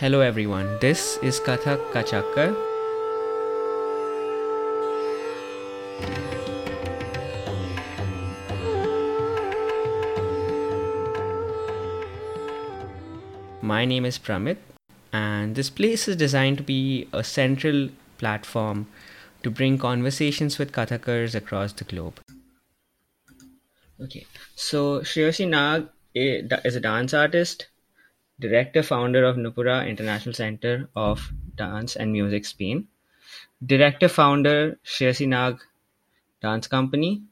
Hello everyone, this is Kathak Kachakkar. My name is Pramit, and this place is designed to be a central platform to bring conversations with Kathakars across the globe. Okay, so Shreyasee Nag eh, is a dance artist, director founder of Nupura International Center of Dance and Music Spain, director founder Shreyasee Nag Dance Company,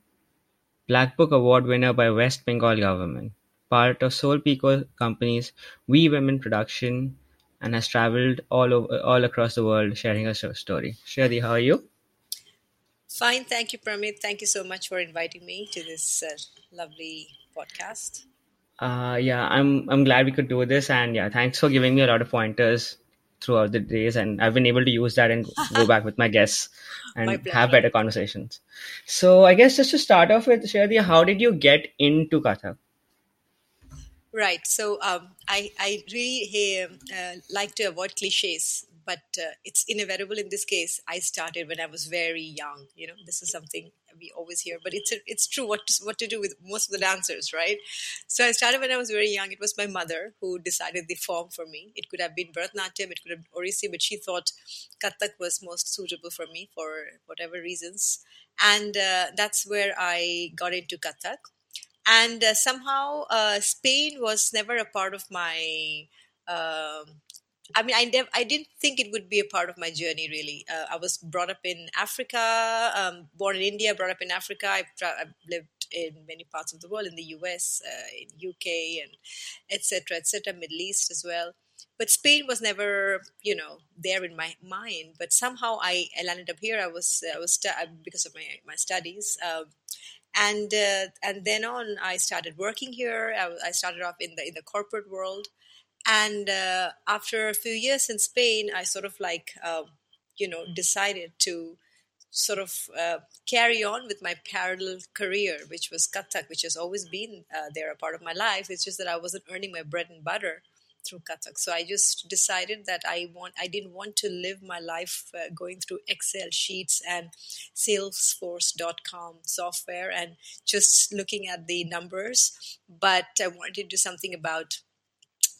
Black Book Award winner by West Bengal government part of Soul Pico Company's We Women production and has traveled all over all across the world sharing her story. Shadi, how are you? Fine, thank you, Pramit. Thank you so much for inviting me to this uh, lovely podcast. Uh, yeah, I'm I'm glad we could do this, and yeah, thanks for giving me a lot of pointers throughout the days, and I've been able to use that and go back with my guests and have better conversations. So I guess just to start off with, Shadi, how did you get into Kathak? Right. So um, I I really uh, like to avoid cliches, but uh, it's inevitable in this case. I started when I was very young. You know, this is something we always hear, but it's it's true. What to, what to do with most of the dancers, right? So I started when I was very young. It was my mother who decided the form for me. It could have been Bharatanatyam, it could have been Odissi, but she thought Kathak was most suitable for me for whatever reasons, and uh, that's where I got into Kathak and uh, somehow uh, Spain was never a part of my. Um, I mean, I nev- I didn't think it would be a part of my journey. Really, uh, I was brought up in Africa, um, born in India, brought up in Africa. I've, tra- I've, lived in many parts of the world, in the US, uh, in UK, and etc. etc. Middle East as well. But Spain was never, you know, there in my mind. But somehow I, I landed up here. I was I was stu- because of my my studies. Um, and uh, and then on I started working here. I, I, started off in the in the corporate world, and uh, after a few years in Spain, I sort of like uh, you know decided to sort of uh, carry on with my parallel career, which was Kathak, which has always been uh, there a part of my life. It's just that I wasn't earning my bread and butter through Kathak. So I just decided that I want I didn't want to live my life uh, going through Excel sheets and Salesforce.com software and just looking at the numbers, but I wanted to do something about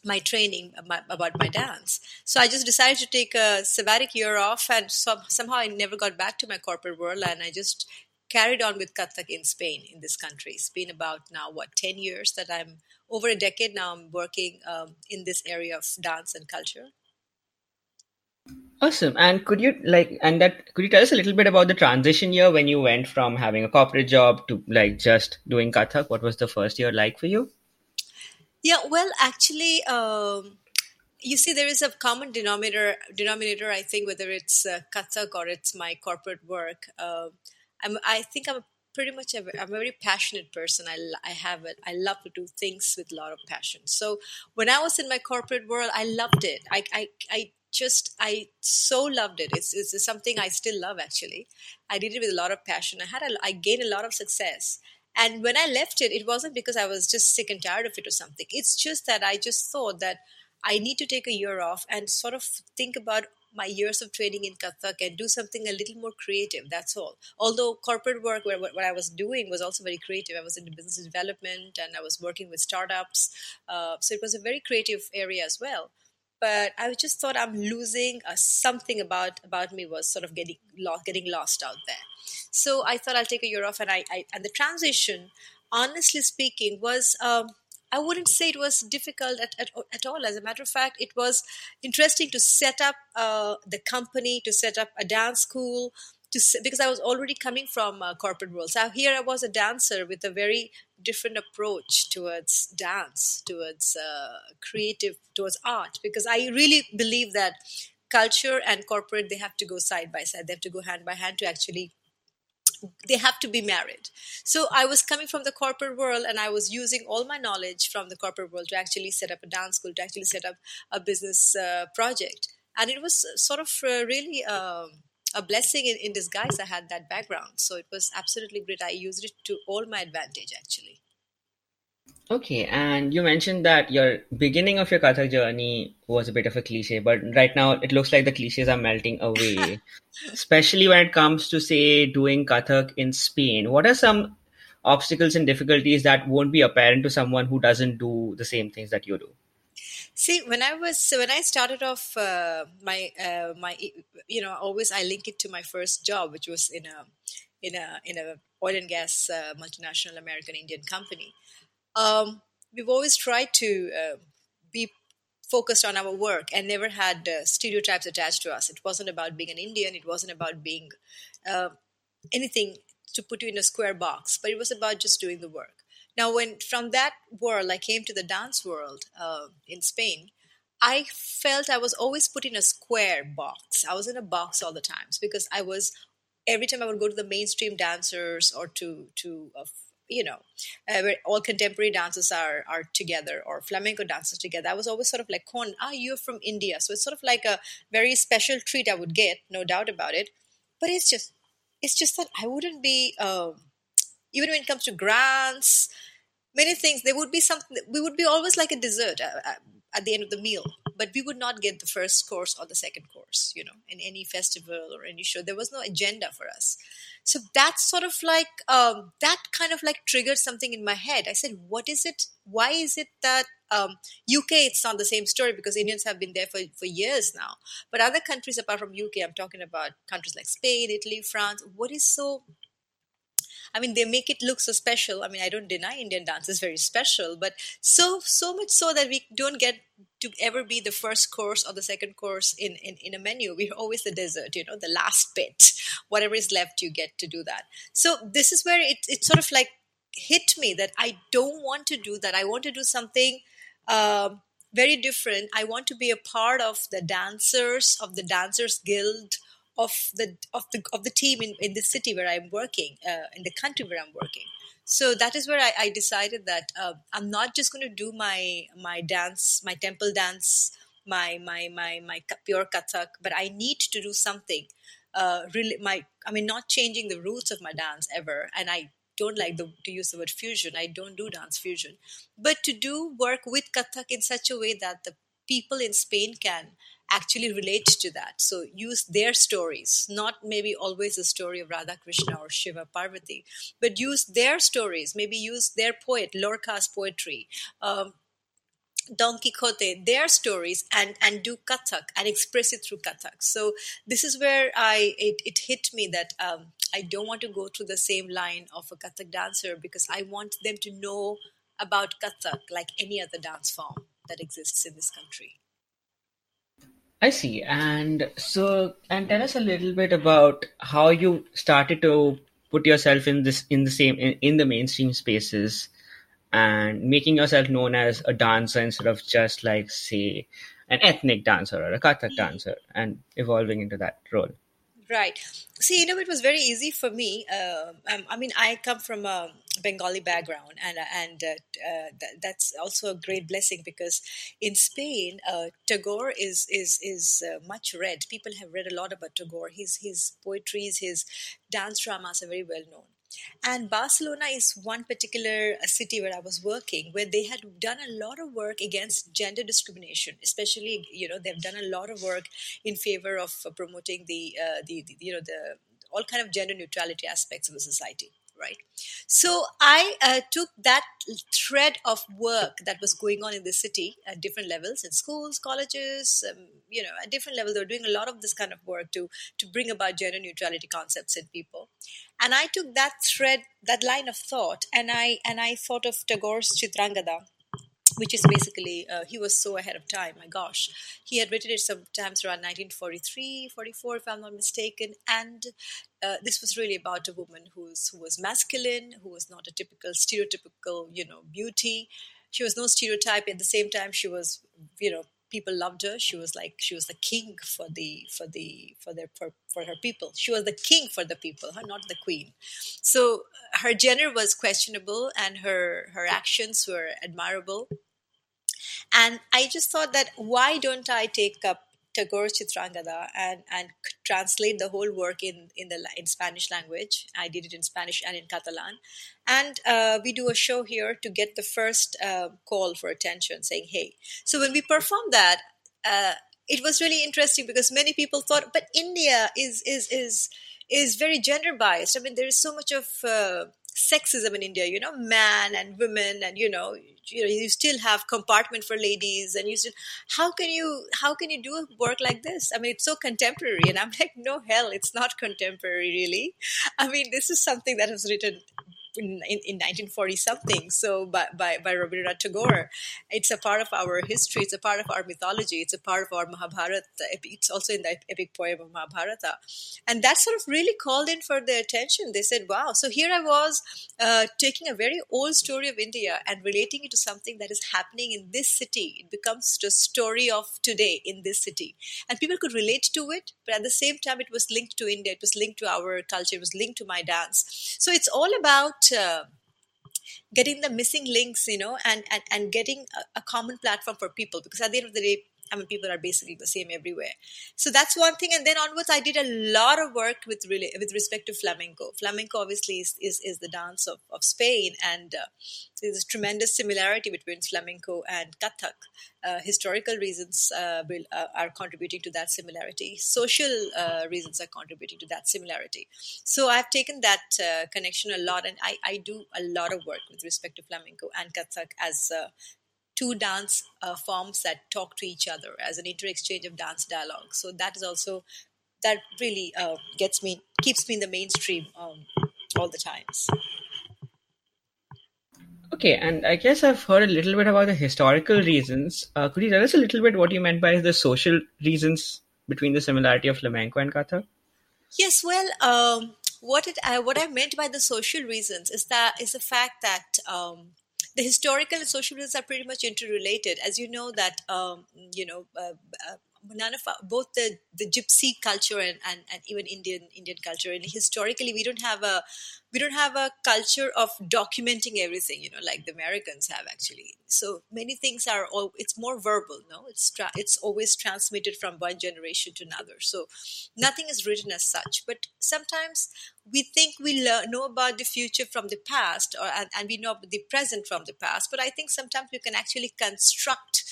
my training about my dance. So I just decided to take a sabbatic year off, and so, somehow I never got back to my corporate world, and I just carried on with Kathak in Spain, in this country. It's been about now, what, 10 years that I'm, over a decade now, I'm working um, in this area of dance and culture. Awesome. And could you like and that could you tell us a little bit about the transition year when you went from having a corporate job to like just doing Kathak? What was the first year like for you? Yeah, well, actually, um, you see, there is a common denominator. Denominator, I think, whether it's uh, or it's my corporate work. Uh, I'm, I think I'm pretty much a, I'm a very passionate person. I, I have. I love to do things with a lot of passion. So when I was in my corporate world, I loved it. I, I, I just I so loved it. It's, it's something I still love actually. I did it with a lot of passion. I had a, I gained a lot of success. And when I left it, it wasn't because I was just sick and tired of it or something. It's just that I just thought that I need to take a year off and sort of think about my years of training in Kathak and do something a little more creative. That's all. Although corporate work, where what I was doing was also very creative. I was in business development and I was working with startups, uh, so it was a very creative area as well. But I just thought I'm losing uh, something about about me was sort of getting lost, getting lost out there. So I thought I'll take a year off, and I, I and the transition, honestly speaking, was. Um, I wouldn't say it was difficult at, at, at all. As a matter of fact, it was interesting to set up uh, the company, to set up a dance school, to because I was already coming from a corporate world. So here I was a dancer with a very different approach towards dance, towards uh, creative, towards art, because I really believe that culture and corporate they have to go side by side. They have to go hand by hand to actually they have to be married. So I was coming from the corporate world and I was using all my knowledge from the corporate world to actually set up a dance school, to actually set up a business uh, project. And it was sort of uh, really um, a blessing in, in disguise. I had that background. So it was absolutely great. I used it to all my advantage, actually. Okay, and you mentioned that your beginning of your Kathak journey was a bit of a cliche, but right now it looks like the cliches are melting away, especially when it comes to, say, doing Kathak in Spain. What are some obstacles and difficulties that won't be apparent to someone who doesn't do the same things that you do? See, when I was when I started off uh, my uh, my you know always I link it to my first job, which was in a in a in a oil and gas uh, multinational American Indian company. Um, we've always tried to uh, be focused on our work and never had uh, stereotypes attached to us. It wasn't about being an Indian. It wasn't about being uh, anything to put you in a square box, but it was about just doing the work. Now, when from that world I came to the dance world uh, in Spain, I felt I was always put in a square box. I was in a box all the times because I was every time I would go to the mainstream dancers or to to uh, you know uh, where all contemporary dancers are are together or flamenco dancers together. I was always sort of like, "Con, ah, you're from India," so it's sort of like a very special treat I would get, no doubt about it. But it's just it's just that I wouldn't be. Uh, even when it comes to grants many things there would be something we would be always like a dessert uh, uh, at the end of the meal but we would not get the first course or the second course you know in any festival or any show. There was no agenda for us. So that's sort of like um, that kind of like triggered something in my head. I said what is it? Why is it that um, uk it's not the same story because indians have been there for, for years now. But other countries apart from uk i'm talking about countries like spain italy france what is so I mean, they make it look so special. I mean, I don't deny Indian dance is very special, but so so much so that we don't get to ever be the first course or the second course in, in, in a menu. We're always the dessert, you know, the last bit. Whatever is left, you get to do that. So this is where it, it sort of like hit me that I don't want to do that. I want to do something um, very different. I want to be a part of the dancers, of the Dancers Guild, of the of the of the team in, in the city where I'm working, uh, in the country where I'm working. So that is where I, I decided that uh, I'm not just going to do my my dance, my temple dance, my my my my pure kathak, but I need to do something. Uh, really, my I mean, not changing the roots of my dance ever, and I don't like the, to use the word fusion. I don't do dance fusion, but to do work with kathak in such a way that the people in Spain can actually relate to that. So use their stories, not maybe always the story of Radha Krishna or Shiva Parvati, but use their stories. Maybe use their poet Lorca's poetry. Um, Don Quixote, their stories, and and do Kathak and express it through Kathak. So this is where I it, it hit me that um, I don't want to go through the same line of a Kathak dancer because I want them to know about Kathak like any other dance form that exists in this country. I see. And so, and tell us a little bit about how you started to put yourself in this in the same in, in the mainstream spaces and making yourself known as a dancer instead of just like say an ethnic dancer or a Kathak dancer and evolving into that role. Right. See, you know, it was very easy for me. Uh, I mean, I come from a Bengali background, and and uh, uh, th- that's also a great blessing because in Spain, uh, Tagore is is is uh, much read. People have read a lot about Tagore. His his poetries, his dance dramas are very well known. And Barcelona is one particular uh, city where I was working, where they had done a lot of work against gender discrimination. Especially, you know, they've done a lot of work in favor of uh, promoting the, the, the, you know, the all kind of gender neutrality aspects of the society right? So i uh, took that thread of work that was going on in the city at different levels in schools colleges um, you know at different levels they were doing a lot of this kind of work to to bring about gender neutrality concepts in people. And i took that thread that line of thought and i and i thought of tagore's chitrangada which is basically uh, he was so ahead of time my gosh. He had written it sometimes around 1943 44 if i'm not mistaken and uh, this was really about a woman who's who was masculine who was not a typical stereotypical you know beauty. She was no stereotype. At the same time she was you know people loved her. She was like she was the king for the for the for their for, for her people. She was the king for the people not the queen. So her gender was questionable and her her actions were admirable and i just thought that why don't i take up Tagore Chitrangada and and translate the whole work in in the in Spanish language. I did it in Spanish and in Catalan, and uh, we do a show here to get the first uh, call for attention, saying, "Hey." So when we perform that. Uh, it was really interesting because many people thought, but India is is is is very gender biased. I mean, there is so much of uh, sexism in India, you know, man and women, and you know, you know, you still have compartment for ladies, and you still, how can you, how can you do a work like this? I mean, it's so contemporary, and I'm like, no, hell, it's not contemporary, really. I mean, this is something that was written in, in, 1940 something. So by, by, by Rabindranath Tagore, it's a part of our history. It's a part of our mythology. It's a part of our Mahabharata. It's also in the epic poem of Mahabharata. And that sort of really called in for their attention. They said, wow. So here I was uh, taking a very old story of India and relating it to something that is happening in this city. It becomes the story of today in this city. And people could relate to it, but at the same time, it was linked to India. It was linked to our culture. It was linked to my dance. So it's all about uh, getting the missing links you know and and, and getting a, a, common platform for people because at the end of the day I mean, people are basically the same everywhere. So that's one thing. And then onwards, I did a lot of work with really with respect to flamenco. Flamenco, obviously, is is, is the dance of, of Spain, and uh, there's a tremendous similarity between flamenco and Kathak. Uh, historical reasons uh, will, uh, are contributing to that similarity. Social uh, reasons are contributing to that similarity. So I've taken that uh, connection a lot, and I, I do a lot of work with respect to flamenco and Kathak as two dance uh, forms that talk to each other as an inter-exchange of dance dialogue. So that is also that really uh, gets me keeps me in the mainstream um, all the times. Okay, and I guess I've heard a little bit about the historical reasons. Uh, could you tell us a little bit what you meant by the social reasons between the similarity of flamenco and Kathak? Yes, well, um, what it uh, what I meant by the social reasons is that is the fact that um, the historical and social reasons are pretty much interrelated. As you know, that um, you know, uh, uh, none of our, both the the gypsy culture and, and, and even Indian Indian culture, and historically, we don't have a we don't have a culture of documenting everything you know like the americans have actually. So many things are all it's more verbal no? It's tra- it's always transmitted from one generation to another. So nothing is written as such. But sometimes we think we learn, know about the future from the past or and, and we know the present from the past. But i think sometimes we can actually construct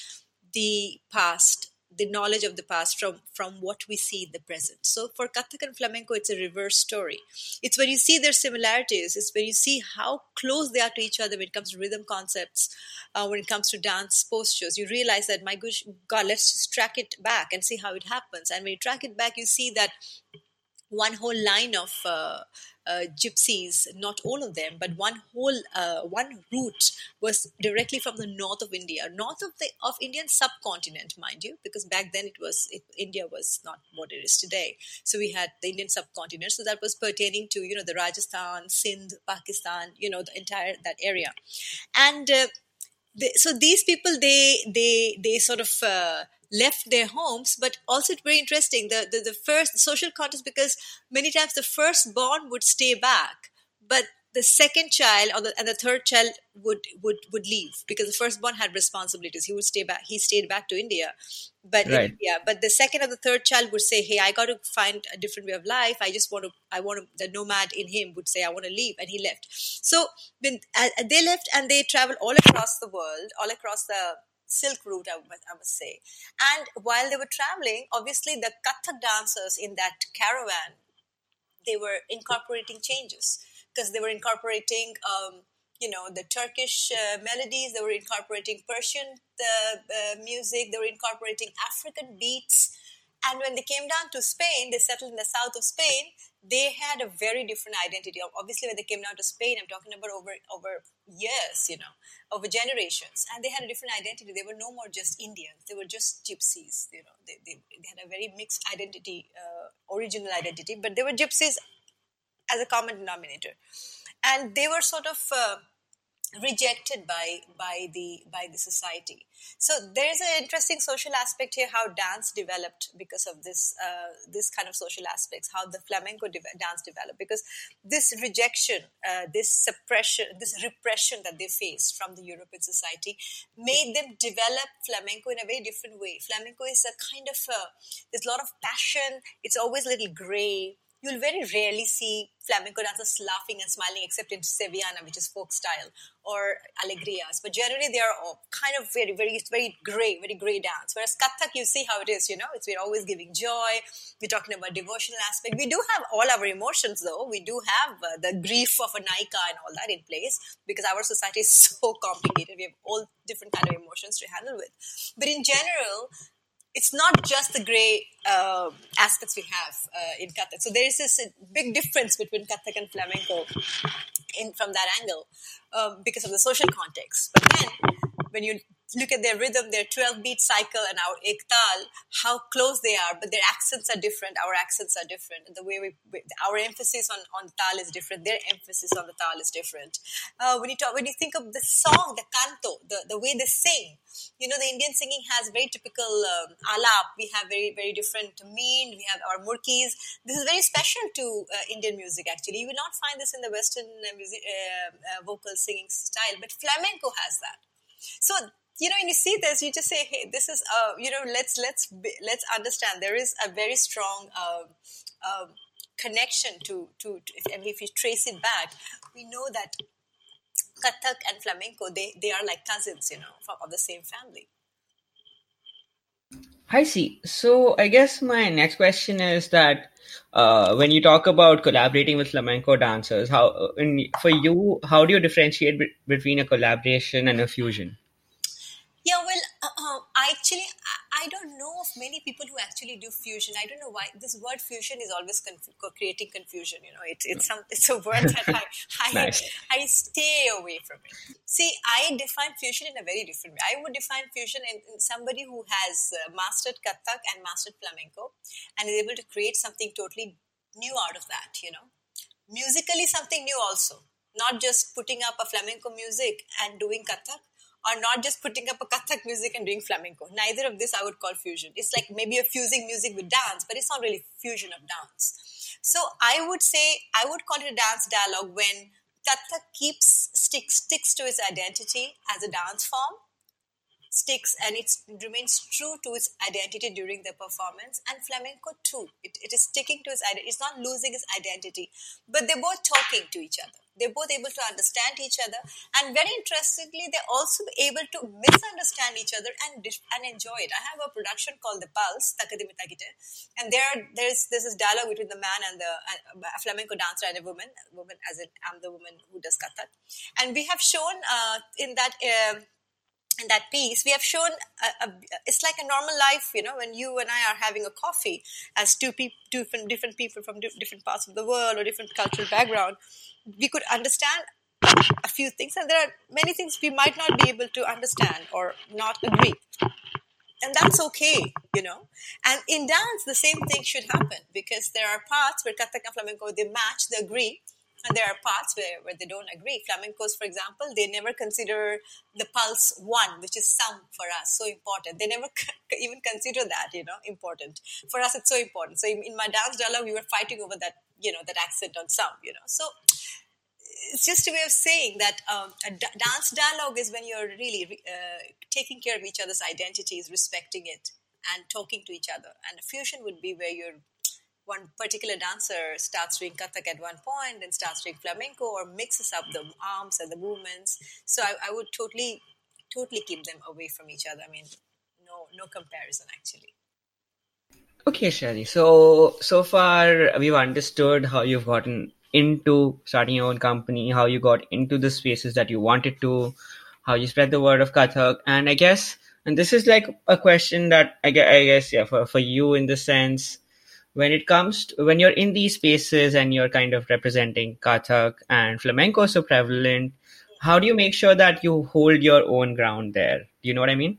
the past the knowledge of the past from from what we see in the present. So for kathak and flamenco it's a reverse story. It's when you see their similarities it's when you see how close they are to each other when it comes to rhythm concepts uh, when it comes to dance postures. You realize that my gosh, god let's just track it back and see how it happens. And when you track it back you see that one whole line of uh, uh, gypsies, not all of them, but one whole uh, one route was directly from the north of India, north of the of Indian subcontinent, mind you, because back then it was it, India was not what it is today. So we had the Indian subcontinent, so that was pertaining to you know the Rajasthan, Sindh, Pakistan, you know the entire that area, and. Uh, so these people they they they sort of uh, left their homes but also it's very interesting the, the, the first social context because many times the firstborn would stay back but the second child or the, and the third child would would would leave because the firstborn had responsibilities he would stay back he stayed back to india but right. yeah but the second or the third child would say hey i got to find a different way of life i just want to i want to the nomad in him would say i want to leave and he left so when uh, they left and they traveled all across the world all across the Silk Route, I must, I must say. And while they were traveling, obviously the Kathak dancers in that caravan, they were incorporating changes because they were incorporating, um, you know, the Turkish uh, melodies, they were incorporating Persian uh, music, they were incorporating African beats. And when they came down to Spain, they settled in the south of Spain they had a very different identity. Obviously, when they came down to Spain, I'm talking about over over years, you know, over generations, and they had a different identity. They were no more just Indians; they were just gypsies. You know, they, they, they had a very mixed identity, uh, original identity, but they were gypsies as a common denominator, and they were sort of. Uh, rejected by by the by the society. So there's an interesting social aspect here how dance developed because of this uh, this kind of social aspects how the flamenco de- dance developed. Because this rejection uh, this suppression this repression that they faced from the european society made them develop flamenco in a very different way. Flamenco is a kind of a, there's a lot of passion. It's always a little gray you'll very rarely see flamenco dancers laughing and smiling except in Sevillana, which is folk style, or alegrias. But generally, they are all kind of very, very, very gray, very gray dance. Whereas Kathak, you see how it is, you know, it's we're always giving joy. We're talking about devotional aspect. We do have all our emotions, though. We do have uh, the grief of a Naika and all that in place because our society is so complicated. We have all different kind of emotions to handle with. But in general, it's not just the gray uh, aspects we have uh, in Kathak. So there is this big difference between Kathak and flamenco in, from that angle um, because of the social context. But then when you look at their rhythm, their 12 beat cycle and our ektal, how close they are, but their accents are different. Our accents are different. The way we, our emphasis on, on tal is different. Their emphasis on the tal is different. Uh, when you talk, when you think of the song, the canto, the, the way they sing, you know, the Indian singing has very typical um, alap. We have very, very different mean. We have our murkis. This is very special to uh, Indian music, actually. You will not find this in the Western uh, music, uh, uh, vocal singing style, but flamenco has that. So you know, when you see this, you just say, "Hey, this is uh, you know, let's let's let's understand there is a very strong uh, uh, connection to to, to if, if you trace it back, we know that Kathak and flamenco they they are like cousins, you know, from, of the same family. I see. So I guess my next question is that uh, when you talk about collaborating with flamenco dancers, how in, for you, how do you differentiate be- between a collaboration and a fusion? Yeah, well, uh, I actually I, I, don't know of many people who actually do fusion. I don't know why this word fusion is always conf- creating confusion. You know, it, it's some it's a word that I I, nice. I stay away from it. See, I define fusion in a very different way. I would define fusion in, in somebody who has uh, mastered Kathak and mastered flamenco and is able to create something totally new out of that. You know, musically something new also, not just putting up a flamenco music and doing Kathak are not just putting up a Kathak music and doing flamenco. Neither of this I would call fusion. It's like maybe a fusing music with dance, but it's not really fusion of dance. So I would say I would call it a dance dialogue when Kathak keeps sticks sticks to its identity as a dance form sticks and it remains true to its identity during the performance. And flamenco too. It, it is sticking to its identity it's not losing its identity. But they're both talking to each other. They're both able to understand each other. And very interestingly they're also able to misunderstand each other and and enjoy it. I have a production called the pulse and there there's there's this dialogue between the man and the uh, flamenco dancer and a woman. Woman as in i'm the woman who does kathak and we have shown uh, in that uh, in that piece, we have shown a, a, it's like a normal life, you know, when you and I are having a coffee as two, people two different, different people from different parts of the world or different cultural background, we could understand a few things, and there are many things we might not be able to understand or not agree. And that's okay, you know. And in dance, the same thing should happen because there are parts where Kathak and flamenco they match, they agree, and there are parts where, where they don't agree. Flamencos, for example, they never consider the pulse one, which is sound for us, so important. They never even consider that, you know, important. For us, it's so important. So in, in my dance dialogue, we were fighting over that, you know, that accent on sound, you know. So it's just a way of saying that um, a d- dance dialogue is when you're really uh, taking care of each other's identities, respecting it, and talking to each other. And a fusion would be where you're one particular dancer starts doing Kathak at one point, then starts doing flamenco, or mixes up the arms and the movements. So I, I would totally, totally keep them away from each other. I mean, no, no comparison actually. Okay, Shari. So so far we've understood how you've gotten into starting your own company, how you got into the spaces that you wanted to, how you spread the word of Kathak, and I guess, and this is like a question that I guess, I guess yeah, for for you in the sense when it comes to when you're in these spaces and you're kind of representing Kathak and flamenco so prevalent, how do you make sure that you hold your own ground there? Do you know what I mean?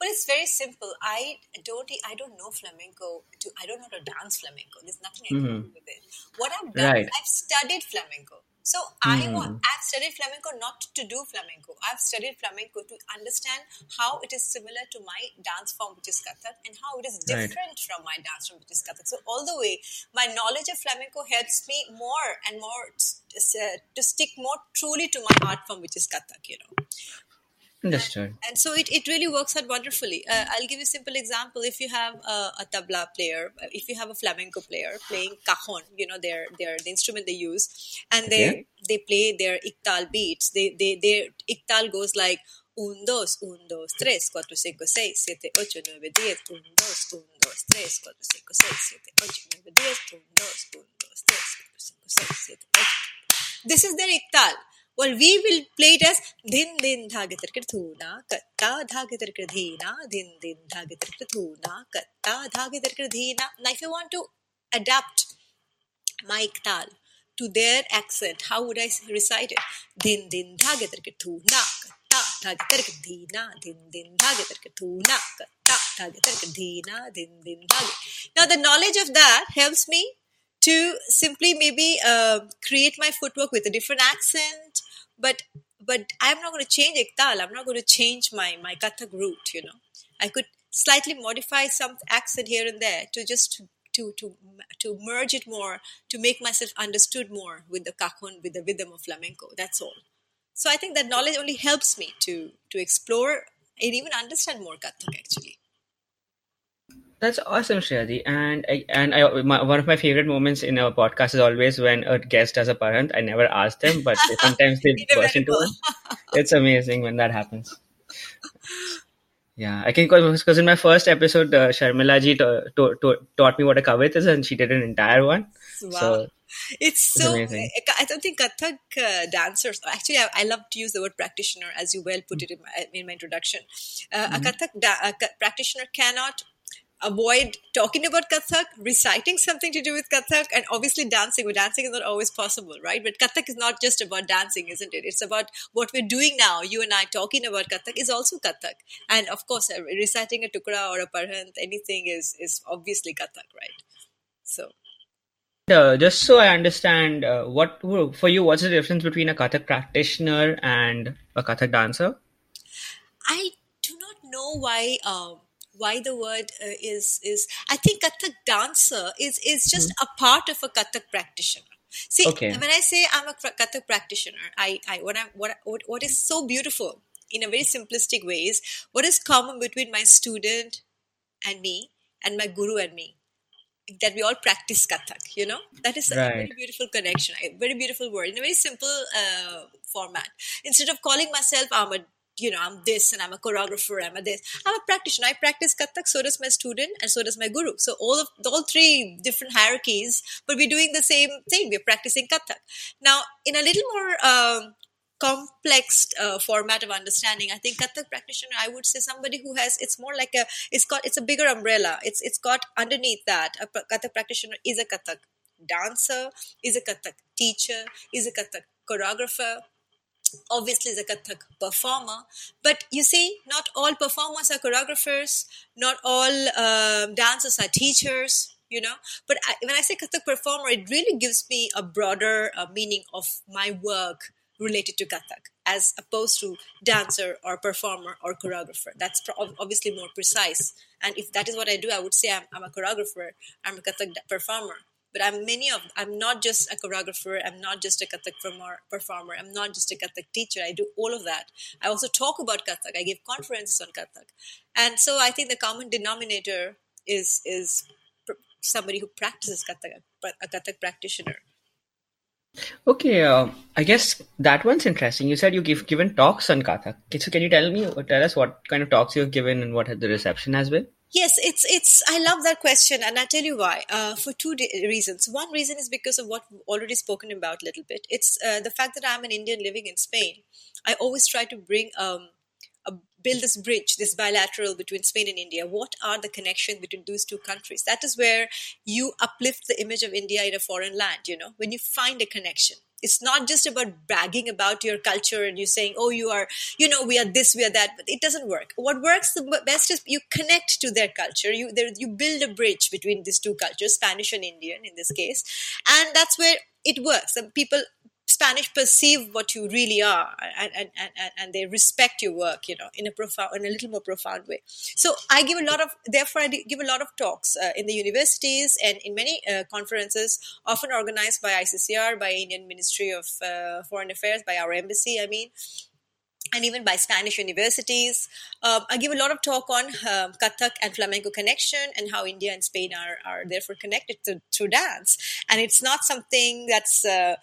Well, it's very simple. I don't. I don't know flamenco. To, I don't know how to dance flamenco. There's nothing I can mm-hmm. do with it. What I've done, right. I've studied flamenco. So I want, I've studied flamenco not to do flamenco. I've studied flamenco to understand how it is similar to my dance form, which is Kathak, and how it is different right. from my dance form, which is Kathak. So all the way, my knowledge of flamenco helps me more and more uh, to stick more truly to my art form, which is Kathak. You know. Understood. And, and so it, it really works out wonderfully. Uh, I'll give you a simple example. If you have a, a, tabla player, if you have a flamenco player playing cajon, you know, their their the instrument they use, and they okay. they play their ektal beats. They they their ektal goes like un dos, un dos, tres, cuatro, cinco, seis, siete, ocho, nueve, diez, un dos, un dos, tres, cuatro, cinco, seis, siete, ocho, nueve, diez, un dos, un dos, tres, cuatro, cinco, seis, siete, ocho. This is their ektal. Well, we will play it as din din dhagatarkrathuna, katta dhagatarkrathina, din din dhagatarkrathuna, katta dhagatarkrathina. Now, if you want to adapt my tal to their accent, how would I recite it? Din din dhagatarkrathuna, katta dhagatarkrathina, din din dhagatarkrathuna, katta dhagatarkrathina, din din dhag. Now, the knowledge of that helps me to simply maybe uh, create my footwork with a different accent but but i'm not going to change ektal i'm not going to change my my kathak root you know. I could slightly modify some accent here and there to just to to to merge it more to make myself understood more with the cajon with the rhythm of flamenco. That's all. So i think that knowledge only helps me to to explore and even understand more kathak actually that's awesome, Shreyati. And I, and I, my, one of my favorite moments in our podcast is always when a guest does a parant. I never ask them, but sometimes they burst into one. It's amazing when that happens. Yeah, I can because in my first episode, uh, Sharmila ji ta- ta- ta- taught me what a kavit is, and she did an entire one. Wow. So it's so amazing. I don't think Kathak uh, dancers. Actually, I, I, love to use the word practitioner, as you well put it in my, in my introduction. Uh, mm-hmm. A Kathak da- a practitioner cannot avoid talking about Kathak, reciting something to do with Kathak, and obviously dancing. But dancing is not always possible, right? But Kathak is not just about dancing, isn't it? It's about what we're doing now. You and I talking about Kathak is also Kathak. And of course, uh, reciting a tukra or a parhant, anything is, is obviously Kathak, right? So. Uh, just so I understand, uh, what for you? What's the difference between a Kathak practitioner and a Kathak dancer? I do not know why um, why the word uh, is is I think Kathak dancer is is just mm-hmm. a part of a Kathak practitioner. See, okay. when I say I'm a Kathak practitioner, I, I what I what, what what is so beautiful in a very simplistic way is what is common between my student and me and my guru and me that we all practice Kathak, you know? That is a right. very beautiful connection, a very beautiful word in a very simple uh, format. Instead of calling myself I'm a you know, I'm this and I'm a choreographer, I'm a this. I'm a practitioner. I practice Kathak, so does my student, and so does my guru. So all of all three different hierarchies, but we're doing the same thing. We're practicing Kathak. Now, in a little more um, complex uh, format of understanding, I think Kathak practitioner, I would say somebody who has. It's more like a. It's got. It's a bigger umbrella. It's it's got underneath that a Kathak practitioner is a Kathak dancer, is a Kathak teacher, is a Kathak choreographer obviously the Kathak performer. But you see, not all performers are choreographers, not all uh, dancers are teachers, you know. But I, when I say Kathak performer, it really gives me a broader uh, meaning of my work related to Kathak as opposed to dancer or performer or choreographer. That's pro- obviously more precise. And if that is what I do, I would say I'm, I'm a choreographer, I'm a Kathak performer but I'm many of I'm not just a choreographer, I'm not just a Kathak performer, I'm not just a Kathak teacher. I do all of that. I also talk about Kathak. I give conferences on Kathak, and so I think the common denominator is is somebody who practices Kathak, a Kathak practitioner. Okay, uh, I guess that one's interesting. You said you give given talks on Kathak. So can you tell me, tell us what kind of talks you've given and what the reception has been? Yes, it's it's. I love that question, and I tell you why. Uh, for two reasons. One reason is because of what we've already spoken about a little bit. It's uh, the fact that I'm an Indian living in Spain. I always try to bring um, build this bridge, this bilateral between Spain and India. What are the connections between those two countries? That is where you uplift the image of India in a foreign land. You know, when you find a connection it's not just about bragging about your culture and you saying oh you are you know we are this we are that but it doesn't work what works the best is you connect to their culture you there, you build a bridge between these two cultures spanish and indian in this case and that's where it works and people Spanish perceive what you really are, and, and, and, and they respect your work, you know, in a profound, in a little more profound way. So I give a lot of, therefore, I give a lot of talks uh, in the universities and in many uh, conferences, often organized by ICCR, by Indian Ministry of uh, Foreign Affairs, by our embassy. I mean, and even by Spanish universities. Um, I give a lot of talk on um, Kathak and flamenco connection and how India and Spain are, are therefore connected to, through dance. And it's not something that's uh,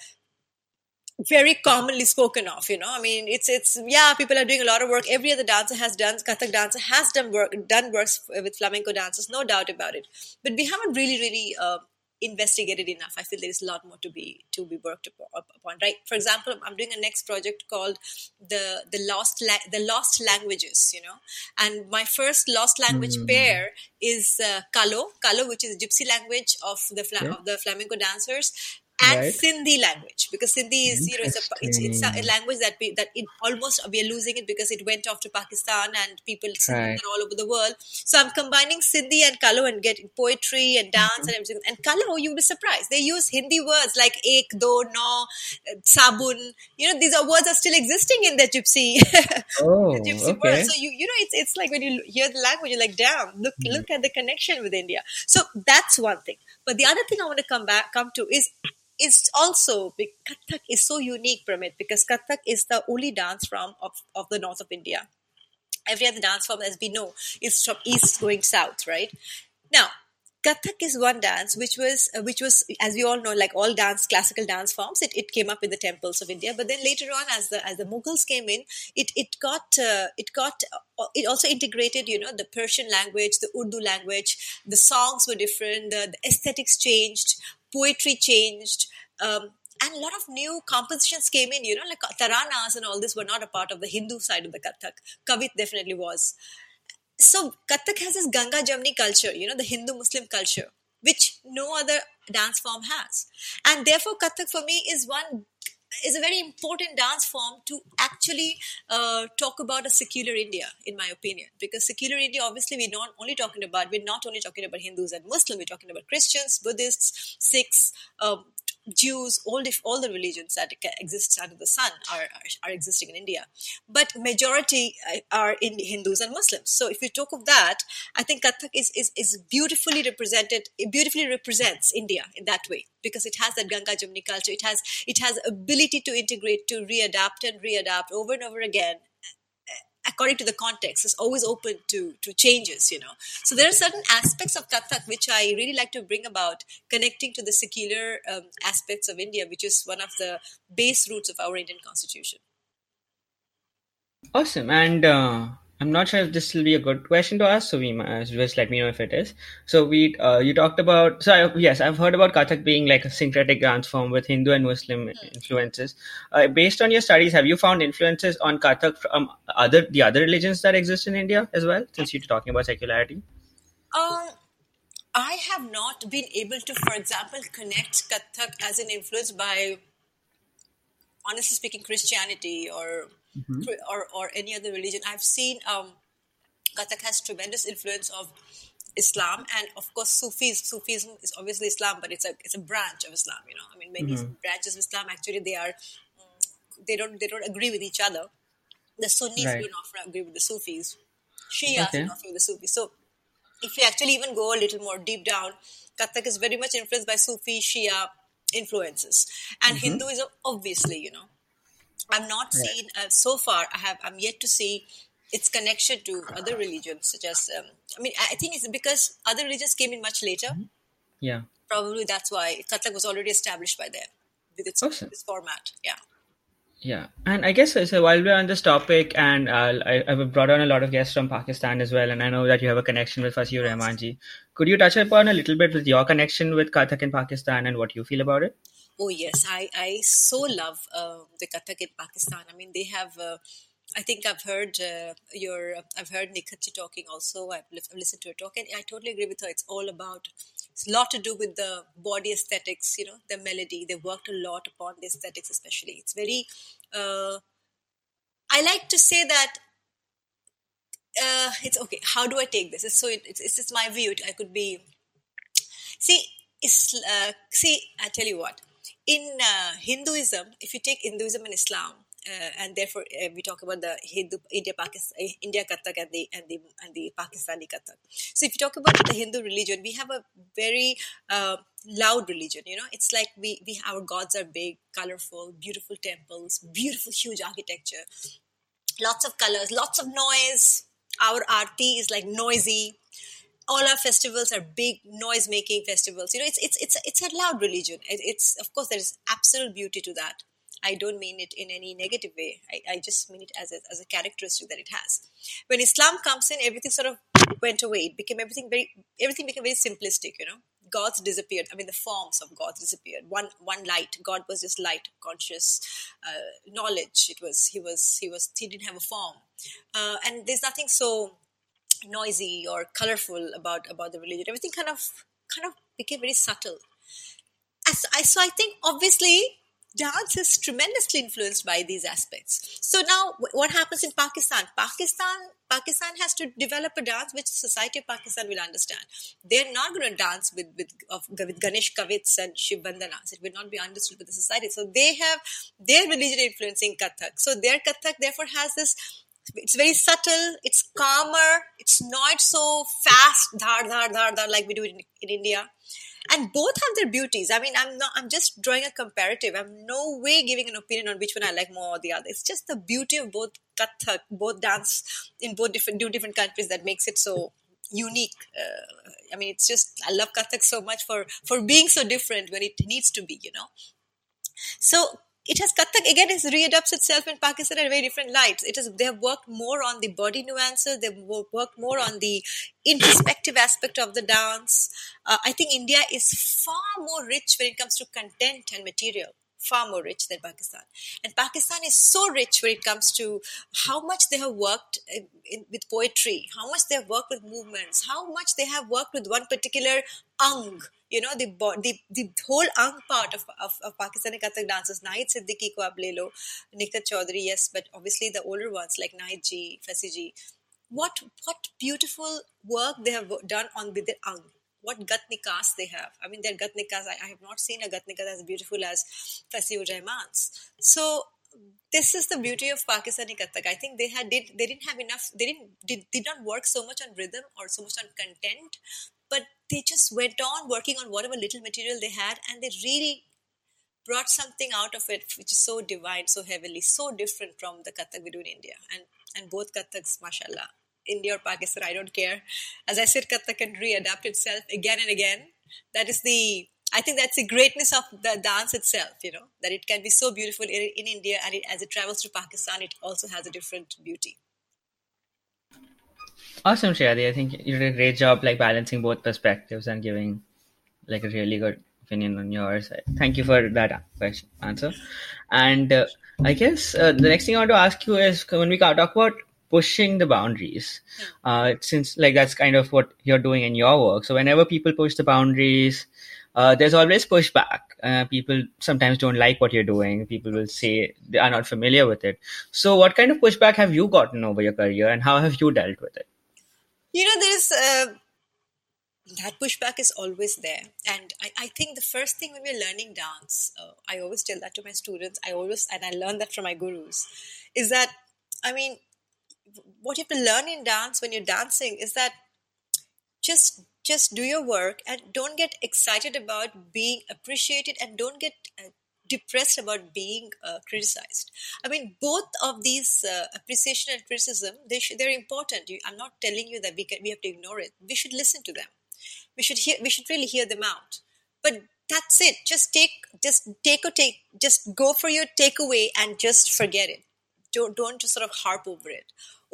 very commonly spoken of you know. I mean it's it's yeah people are doing a lot of work. Every other dancer has done kathak dancer has done work done works with flamenco dancers no doubt about it. But we haven't really really uh, investigated enough. I feel there is a lot more to be to be worked upon right? For example i'm doing a next project called the the lost la- the lost languages you know. And my first lost language mm. pair is uh, kalo kalo which is a gypsy language of the fla- yeah. of the flamenco dancers and right. Sindhi language because Sindhi is you know it's a, it's, it's a language that we that it almost we are losing it because it went off to Pakistan and people right. all over the world. So I'm combining Sindhi and Kalo and getting poetry and dance mm-hmm. and everything. And Kalo, you'll be surprised. They use Hindi words like ek, do, no, sabun. You know these are words are still existing in the gypsy, oh, the gypsy okay. world. So you you know it's it's like when you hear the language, you're like, damn, look mm-hmm. look at the connection with India. So that's one thing. But the other thing I want to come back come to is it's also Kathak is so unique, Pramit, because Kathak is the only dance form of, of the north of India. Every other dance form, as we know, is from east going south, right? Now, Kathak is one dance which was uh, which was as we all know like all dance classical dance forms it, it came up in the temples of India but then later on as the as the Mughals came in it it got uh, it got uh, it also integrated you know the Persian language the Urdu language the songs were different the, the aesthetics changed poetry changed. Um, and a lot of new compositions came in, you know, like taranas and all this were not a part of the Hindu side of the Kathak. Kavit definitely was. So Kathak has this Ganga Jamni culture, you know, the Hindu Muslim culture, which no other dance form has. And therefore, Kathak for me is one is a very important dance form to actually uh, talk about a secular India, in my opinion. Because secular India, obviously, we're not only talking about we're not only talking about Hindus and Muslims. We're talking about Christians, Buddhists, Sikhs, um, Jews, all the, all the religions that exist under the sun are, are, are existing in India. But majority uh, are in Hindus and Muslims. So if you talk of that, I think Kathak is, is, is beautifully represented, it beautifully represents India in that way because it has that Ganga Jamni culture. It has, it has ability to integrate, to readapt and readapt over and over again according to the context is always open to to changes you know. So there are certain aspects of kathak which i really like to bring about connecting to the secular um, aspects of india which is one of the base roots of our indian constitution. Awesome. And uh, I'm not sure if this will be a good question to ask, so we uh, just let me know if it is. So we, uh, you talked about, so I, yes, I've heard about Kathak being like a syncretic dance form with Hindu and Muslim mm. influences. Uh, based on your studies, have you found influences on Kathak from other the other religions that exist in India as well? Since you're talking about secularity. Um, I have not been able to, for example, connect Kathak as an influence by, honestly speaking, Christianity or mm-hmm. or, or any other religion. I've seen um, Kathak has tremendous influence of Islam and of course Sufis. Sufism is obviously Islam, but it's a it's a branch of Islam. You know, I mean, many mm-hmm. branches of Islam actually they are um, they don't they don't agree with each other. The Sunnis right. do not agree with the Sufis. Shia okay. do not agree with the Sufis. So if you actually even go a little more deep down, Kathak is very much influenced by Sufi Shia influences, and mm-hmm. Hinduism obviously, you know, I've not seen uh, so far. I have. I'm yet to see its connection to other religions, such as. Um, I mean, I think it's because other religions came in much later. Mm-hmm. Yeah. Probably that's why Kathak was already established by them with its, awesome. its format. Yeah. Yeah, and I guess so. While we're on this topic, and uh, I, I've brought on a lot of guests from Pakistan as well, and I know that you have a connection with Fasih ur Rehmanji. Could you touch upon a little bit with your connection with Kathak in Pakistan and what you feel about it? Oh yes, I I so love uh, the Kathak in Pakistan. I mean, they have. Uh, I think I've heard uh, your. I've heard Nighatji talking also. I've, I've, listened to her talk, and I totally agree with her. It's all about. It's a lot to do with the body aesthetics. You know, the melody. They worked a lot upon the aesthetics, especially. It's very. Uh, I like to say that. Uh, it's okay. How do I take this? It's so. It's, it's, it's my view. I could be. See, uh, see. I tell you what in uh, Hinduism, if you take Hinduism and Islam, uh, and therefore uh, we talk about the Hindu India Pakistan uh, India Kathak and the and the and the Pakistani Kathak. So if you talk about the Hindu religion, we have a very uh, loud religion. You know, it's like we we our gods are big, colorful, beautiful temples, beautiful huge architecture, lots of colors, lots of noise. Our arti is like noisy all our festivals are big noise making festivals. You know it's it's it's it's a loud religion. It, it's of course there is absolute beauty to that. I don't mean it in any negative way. I, I just mean it as a, as a characteristic that it has. When islam comes in everything sort of went away. It became everything very everything became very simplistic you know. Gods disappeared. I mean the forms of gods disappeared. One one light. God was just light conscious uh, knowledge. It was he was he was he didn't have a form. Uh, and there's nothing so noisy or colorful about about the religion. Everything kind of kind of became very subtle. As I, so I think obviously dance is tremendously influenced by these aspects. So now what happens in Pakistan? Pakistan Pakistan has to develop a dance which society of Pakistan will understand. They're not going to dance with with, of, with Ganesh Kavits and Shiv Bandanas. It will not be understood by the society. So they have their religion influencing Kathak. So their Kathak therefore has this it's very subtle it's calmer it's not so fast dhar dhar dhar dhar like we do in, in india. And both have their beauties. I mean i'm not i'm just drawing a comparative. I'm no way giving an opinion on which one i like more or the other. It's just the beauty of both kathak both dance in both different two different countries that makes it so unique. Uh, i mean it's just i love kathak so much for for being so different when it needs to be you know. So it has Kathak again it readapts itself in Pakistan at very different lights. It is they have worked more on the body nuances. They've worked more on the introspective aspect of the dance. Uh, I think India is far more rich when it comes to content and material far more rich than Pakistan. And Pakistan is so rich when it comes to how much they have worked in, in, with poetry, how much they have worked with movements, how much they have worked with one particular ang. You know, the the, the whole ang part of, of, of Pakistani Kathak dancers, Nahid Siddiqui ko ab le lo, Nighat Chaudhary, yes, but obviously the older ones like Nahid ji, Fasih ji, what what beautiful work they have done on with the ang what gatnikas they have. I mean, their gatnikas, I, I have not seen a gatnikas as beautiful as Fasih ur Rehman's. So this is the beauty of Pakistani Kathak. I think they had did they didn't have enough. They didn't did, did not work so much on rhythm or so much on content, but they just went on working on whatever little material they had, and they really brought something out of it which is so divine, so heavenly, so different from the Kathak we do in India. And and both Kathaks, mashallah, India or Pakistan, I don't care. As I said, Kathak can readapt itself again and again. That is the, I think that's the greatness of the dance itself, you know, that it can be so beautiful in, in India and it, as it travels to Pakistan, it also has a different beauty. Awesome, Shayadi. I think you did a great job like balancing both perspectives and giving like a really good opinion on yours. Thank you for that question answer. And uh, I guess uh, the next thing I want to ask you is when we talk about pushing the boundaries hmm. uh, since like that's kind of what you're doing in your work so whenever people push the boundaries uh, there's always pushback uh, people sometimes don't like what you're doing people will say they are not familiar with it so what kind of pushback have you gotten over your career and how have you dealt with it you know there's uh, that pushback is always there. And I, I, think the first thing when we're learning dance uh, i always tell that to my students. I always and i learned that from my gurus is that i mean what you have to learn in dance when you're dancing is that just just do your work and don't get excited about being appreciated and don't get uh, depressed about being uh, criticized. I mean both of these uh, appreciation and criticism they should, they're important. You, i'm not telling you that we can we have to ignore it. We should listen to them. We should hear we should really hear them out. But that's it. Just take just take or take just go for your takeaway and just forget it don't don't just sort of harp over it.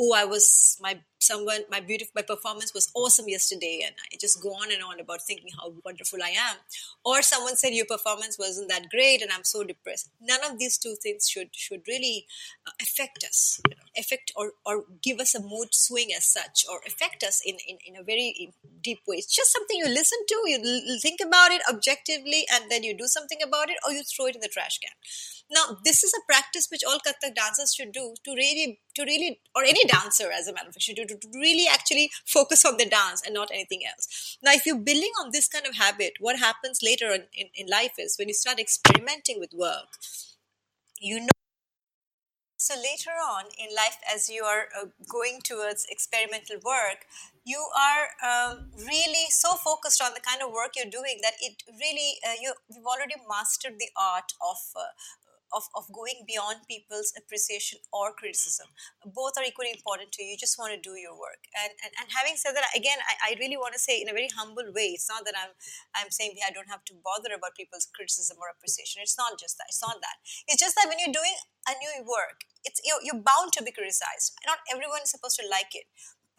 Oh i was my someone my beautiful my performance was awesome yesterday and i just go on and on about thinking how wonderful i am. Or someone said your performance wasn't that great and i'm so depressed. None of these two things should should really uh, affect us you know, affect or or give us a mood swing as such or affect us in in, in a very deep way it's just something you listen to you think about it objectively and then you do something about it or you throw it in the trash can now this is a practice which all kathak dancers should do to really to really, or any dancer as a matter of fact, should do to really actually focus on the dance and not anything else. Now, if you're building on this kind of habit, what happens later in, in, in life is when you start experimenting with work, you know. So later on in life, as you are uh, going towards experimental work, you are um, really so focused on the kind of work you're doing that it really uh, you, you've already mastered the art of uh, of, of going beyond people's appreciation or criticism. Both are equally important to you. You just want to do your work. And, and, and having said that, again, I, I really want to say in a very humble way, it's not that I'm, I'm saying I don't have to bother about people's criticism or appreciation. It's not just that. It's not that. It's just that when you're doing a new work, it's you're, you're bound to be criticized. Not everyone is supposed to like it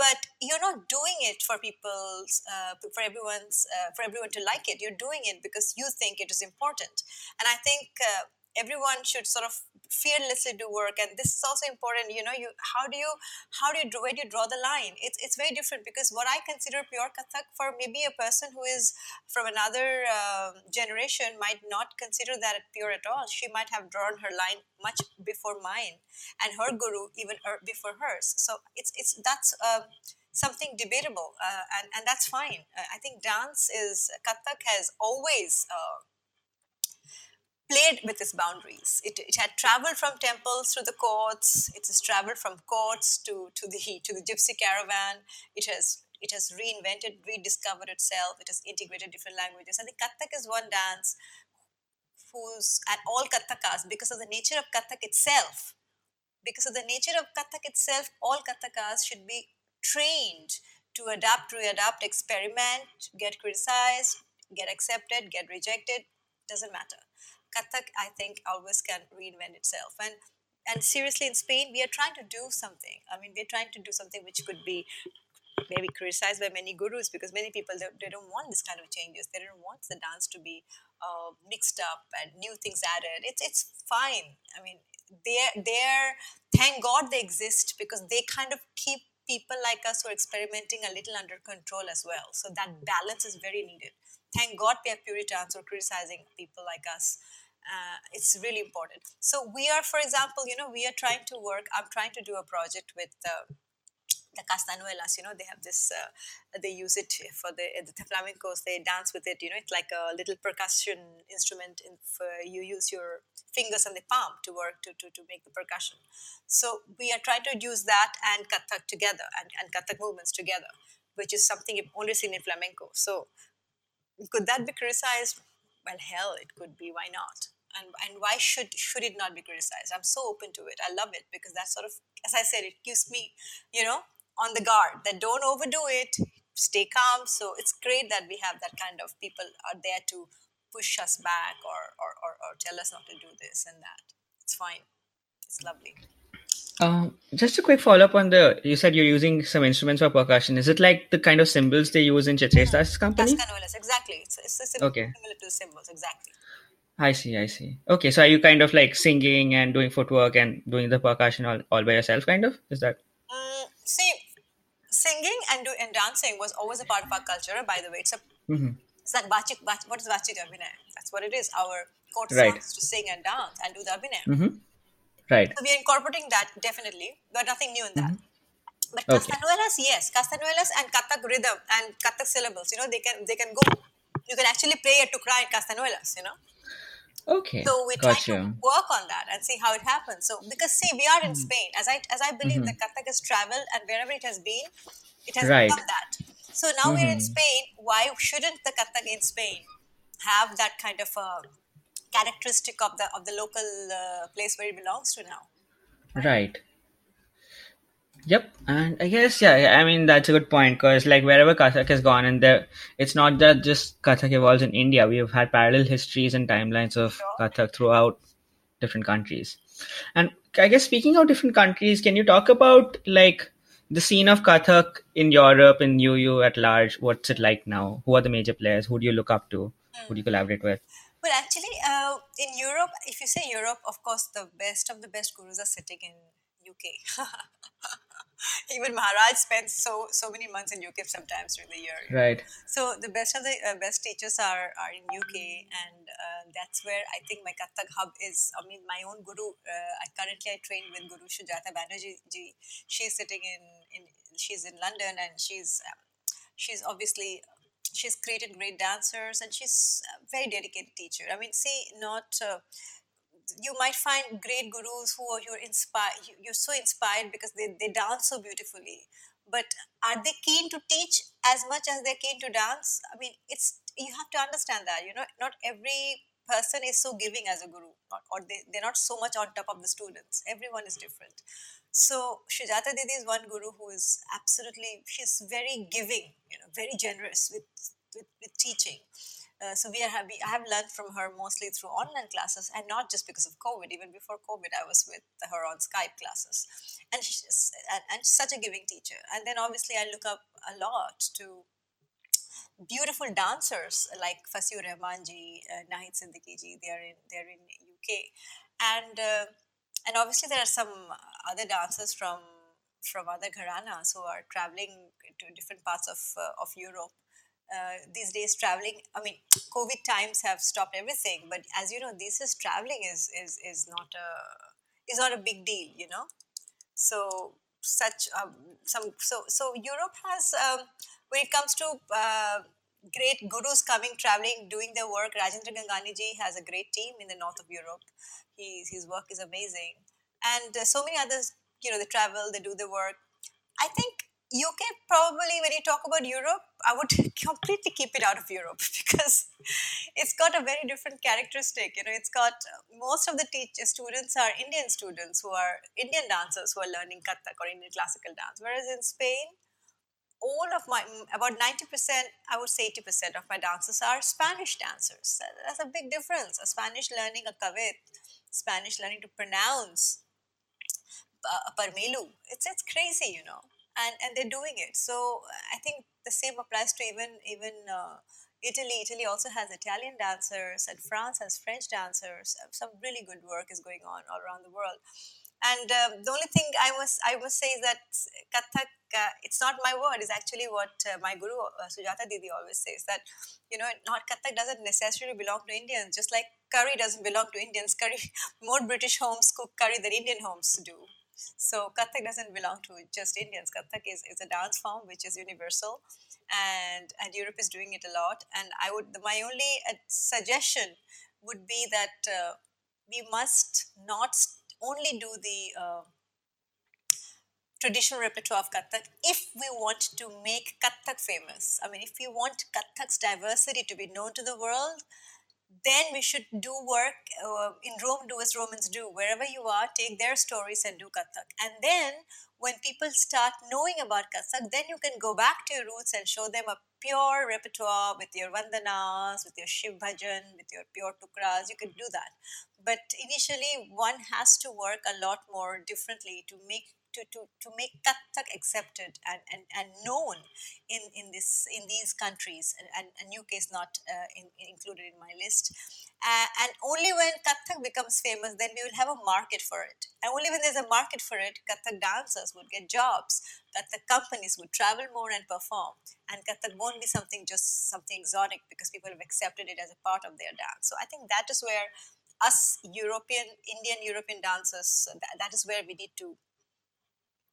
but you're not doing it for people's uh, for everyone's uh, for everyone to like it you're doing it because you think it is important and i think uh, everyone should sort of fearlessly do work and this is also important you know you how do you how do you where do you draw the line? It's, it's very different because what i consider pure kathak for maybe a person who is from another uh, generation might not consider that pure at all. She might have drawn her line much before mine and her guru even er, before hers. So it's it's that's uh, something debatable uh, and and that's fine. Uh, i think dance is kathak has always uh, played with its boundaries. It, it had traveled from temples to the courts. It has traveled from courts to, to the to the gypsy caravan. It has it has reinvented, rediscovered itself. It has integrated different languages. And the Kathak is one dance whose and all Kathakas, because of the nature of Kathak itself, because of the nature of Kathak itself, all Kathakas should be trained to adapt, readapt, experiment, get criticized, get accepted, get rejected, doesn't matter. Kathak, I think, always can reinvent itself. And and seriously, in Spain, we are trying to do something. I mean, we're trying to do something which could be maybe criticized by many gurus because many people they, they don't want this kind of changes. They don't want the dance to be uh, mixed up and new things added. It's it's fine. I mean, they're they're thank God they exist because they kind of keep people like us who are experimenting a little under control as well. So that balance is very needed. Thank God we have Puritans who are criticizing people like us uh, it's really important so we are for example you know we are trying to work i'm trying to do a project with uh, the castañuelas, you know, they have this, uh, they use it for the, the flamencos, they dance with it, you know, it's like a little percussion instrument in, you use your fingers and the palm to work to, to, to make the percussion. So we are trying to use that and Kathak together and, and Kathak movements together, which is something you've only seen in flamenco. So could that be criticized? well hell it could be. Why not? And and why should should it not be criticized? I'm so open to it. I love it because that sort of as i said it keeps me you know on the guard that don't overdo it stay calm. So it's great that we have that kind of people are there to push us back or or, or, or tell us not to do this and that. It's fine. It's lovely um, just a quick follow up on the. You said you're using some instruments for percussion. Is it like the kind of cymbals they use in Chitresh Das's company? Castañuelas, exactly. It's, it's similar, okay. similar to the cymbals, exactly. I see, I see. Okay, so are you kind of like singing and doing footwork and doing the percussion all, all by yourself, kind of? Is that? Mm, see, singing and do, and dancing was always a part of our culture. By the way, it's a mm-hmm. it's like bachik, bach, what is bachik abhinay? That's what it is. Our court Right. songs to sing and dance and do the abhinay. Mm-hmm. Right. So we are incorporating that definitely, but nothing new in that. But Mm-hmm. Okay. castañuelas, yes, castañuelas and kathak rhythm and kathak syllables, you know, they can they can go. You can actually play a tukra in castañuelas, you know. Okay. So we're trying to work on that and see how it happens. So because see, we are in Mm-hmm. Spain, as I as I believe that Kathak has traveled and wherever it has been, it has Right. become that. So now we're in Mhm. Spain. Why shouldn't the Kathak in Spain have that kind of a characteristic of the of the local uh, place where it belongs to now? Right. Yep, and I guess yeah, I mean that's a good point because like wherever Kathak has gone, and there, it's not that just Kathak evolves in India. We have had parallel histories and timelines of Sure. Kathak throughout different countries. And I guess speaking of different countries, can you talk about like the scene of Kathak in Europe and UU at large? What's it like now? Who are the major players? Who do you look up to? Who do you collaborate with? Well, actually, uh, in Europe, if you say Europe, of course, the best of the best gurus are sitting in UK. even Maharaj spends so so many months in UK sometimes during the year. Right. So the best of the uh, best teachers are are in UK, and uh, that's where I think my Kathak hub is. I mean, my own guru. Uh, I currently I train with Guru Sujata Banerjee. She's sitting in in she's in London, and she's um, she's obviously she's created great dancers, and she's a very dedicated teacher. I mean, see, not. Uh, you might find great gurus who are you're inspired you're so inspired because they, they dance so beautifully but are they keen to teach as much as they're keen to dance i mean it's you have to understand that you know not every person is so giving as a guru not, or they, they're not so much on top of the students everyone is different so Sujata Didi is one guru who is absolutely she's very giving you know very generous with with, with teaching uh, so we are happy. I have learned from her mostly through online classes, and not just because of COVID. Even before COVID, I was with her on Skype classes, and she's and, and such a giving teacher. And then obviously, I look up a lot to beautiful dancers like Fasih ur Rehmanji, uh, Nahid Siddiqui They are in they are in UK, and uh, and obviously there are some other dancers from from other gharanas who are traveling to different parts of uh, of Europe. Uh, these days traveling i mean covid times have stopped everything but as you know this is traveling is is is not a is not a big deal you know? So such um, some so so europe has um, when it comes to uh, great gurus coming traveling doing their work rajendra gangani ji has a great team in the north of europe he, his work is amazing and uh, so many others you know they travel they do their work i think UK probably when you talk about Europe, I would completely keep it out of Europe because it's got a very different characteristic. You know, it's got most of the teacher students are Indian students who are Indian dancers who are learning Kathak or Indian classical dance. Whereas in Spain, all of my about 90% i would say 80% of my dancers are spanish dancers that's a big difference a spanish learning a kavit spanish learning to pronounce uh, parmelu it's it's crazy you know and and they're doing it. So I think the same applies to even even uh, Italy. Italy also has Italian dancers, and France has French dancers. Some really good work is going on all around the world. And um, the only thing I must I must say is that Kathak, uh, it's not my word. It's actually what uh, my guru uh, Sujata Didi always says that you know not Kathak doesn't necessarily belong to Indians. Just like curry doesn't belong to Indians. Curry more British homes cook curry than Indian homes do. So Kathak doesn't belong to just Indians. Kathak is, is a dance form which is universal, and and Europe is doing it a lot. And I would my only uh, suggestion would be that uh, we must not only do the uh, traditional repertoire of Kathak if we want to make Kathak famous. I mean, if we want Kathak's diversity to be known to the world, then we should do work uh, in Rome, do as Romans do. Wherever you are, take their stories and do Kathak. And then when people start knowing about Kathak, then you can go back to your roots and show them a pure repertoire with your vandanas, with your Shiv bhajan, with your pure tukras. You can do that. But initially, one has to work a lot more differently to make to, to, to make Kathak accepted and, and, and known in, in this in these countries. And, and, UK is not uh, in, included in my list. Uh, and only when Kathak becomes famous then we will have a market for it. And only when there's a market for it Kathak dancers would get jobs. Kathak companies would travel more and perform. And Kathak won't be something just something exotic because people have accepted it as a part of their dance. So I think that is where us European Indian European dancers that, that is where we need to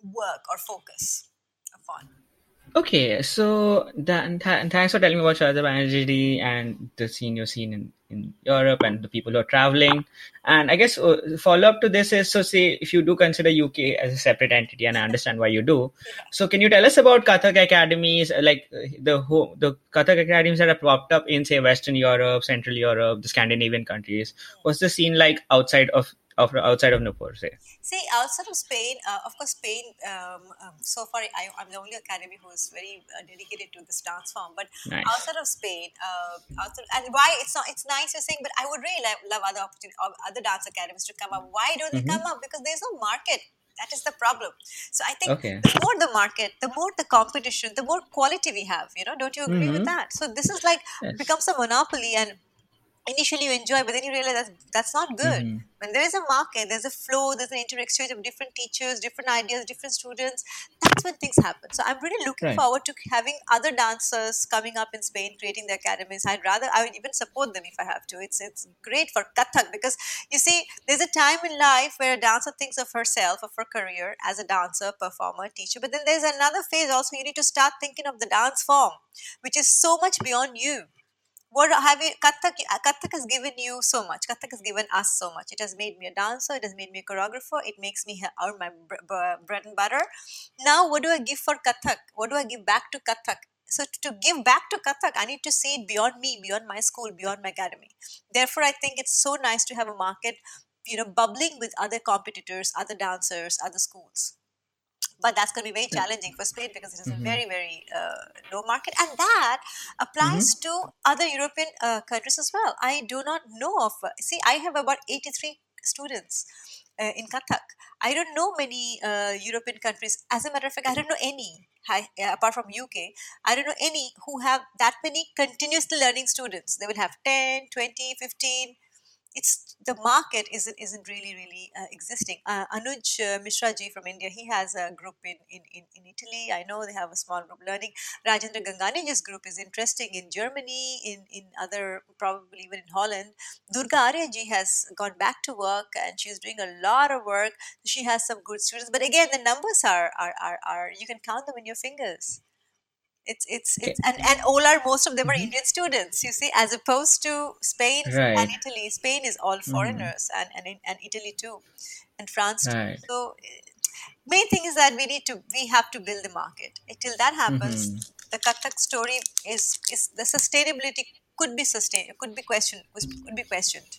work or focus upon. Okay, so th- th- thanks for telling me about Shraddha Banerjee and the scene in, in Europe and the people who are traveling. And I guess uh, follow up to this is so say if you do consider UK as a separate entity, and I understand why you do. So can you tell us about Kathak academies, uh, like uh, the ho- the Kathak academies that have popped up in say Western Europe, Central Europe, the Scandinavian countries? What's the scene like outside of of outside of Nupur, say? See, outside of Spain, uh, of course, Spain. Um, um, so far, I, am the only academy who is very uh, dedicated to this dance form. But nice. outside of Spain, uh, outside, and why it's not it's nice you're saying, but I would really love, love other opportunity, other dance academies to come up. Why don't mm-hmm. they come up? Because there's no market. That is the problem. So I think okay. the more the market, the more the competition, the more quality we have. You know, don't you agree mm-hmm. with that? So this is like yes. becomes a monopoly and initially you enjoy but then you realize that's, that's not good. Mm-hmm. when there is a market there's a flow there's an inter-exchange of different teachers different ideas different students that's when things happen. So i'm really looking Right. forward to having other dancers coming up in spain creating their academies. I'd rather i would even support them if i have to. It's it's great for kathak because you see there's a time in life where a dancer thinks of herself of her career as a dancer performer teacher but then there's another phase also. You need to start thinking of the dance form which is so much beyond you what have you Kathak, Kathak has given you so much. Kathak has given us so much. It has made me a dancer. It has made me a choreographer. It makes me earn my br- br- bread and butter. Now what do i give for Kathak? What do i give back to Kathak? So to give back to Kathak i need to see it beyond me beyond my school beyond my academy. Therefore i think it's so nice to have a market you know bubbling with other competitors other dancers other schools but that's going to be very challenging for Spain because it is a very, very uh, low market, and that applies to other European uh, countries as well. I do not know of. See, I have about eighty-three students uh, in Kathak. I don't know many uh, European countries. As a matter of fact, I don't know any. Hi, uh, apart from UK, I don't know any who have that many continuously learning students. They will have 10, 20, 15 it's the market isn't isn't really really uh, existing. Uh, Anuj uh, Mishra ji from India, he has a group in, in, in, in Italy. I know they have a small group learning. Rajendra Gangani's group is interesting in Germany, in, in other probably even in Holland. Durga Arya ji has gone back to work and she's doing a lot of work. She has some good students, but again, the numbers are are, are, are you can count them in your fingers. It's it's Okay. it's and, and all are most of them are Indian students, you see, as opposed to Spain and Italy. Spain is all foreigners and, and and Italy too. And France too. Right. So eh, main thing is that we need to we have to build the market. Until that happens, the Kathak story is is the sustainability could be sustained could be questioned could be questioned.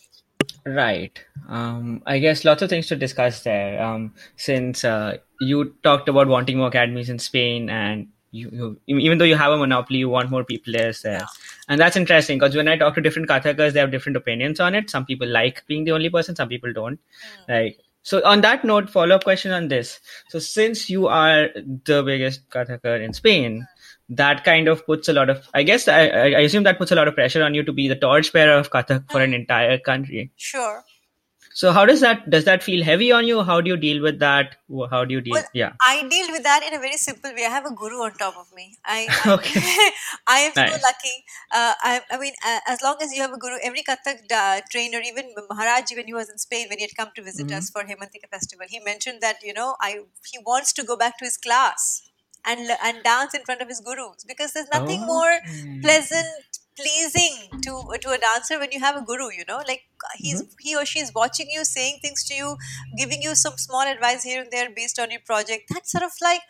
Right. Um, I guess lots of things to discuss there. Um, since uh, you talked about wanting more academies in Spain, and you, you even though you have a monopoly, you want more people players there, and that's interesting because when I talk to different Kathakars, they have different opinions on it. Some people like being the only person, some people don't. Hmm. Like so. On that note, follow up question on this. So since you are the biggest Kathakar in Spain. That kind of puts a lot of, I guess, I, I I assume that puts a lot of pressure on you to be the torchbearer of Kathak for an hmm. entire country. Sure. So how does that does that feel heavy on you? How do you deal with that? How do you deal? Well, yeah. I deal with that in a very simple way. I have a guru on top of me. I, I, Okay. I am so lucky. Uh, I, I mean, uh, as long as you have a guru, every Kathak uh, trainer, even Maharaji, when he was in Spain, when he had come to visit us for Hemantika festival, he mentioned that you know, I he wants to go back to his class and and dance in front of his gurus because there's nothing more pleasant pleasing to to a dancer when you have a guru you know? Like he's mm-hmm. he or she is watching you saying things to you giving you some small advice here and there based on your project. That's sort of like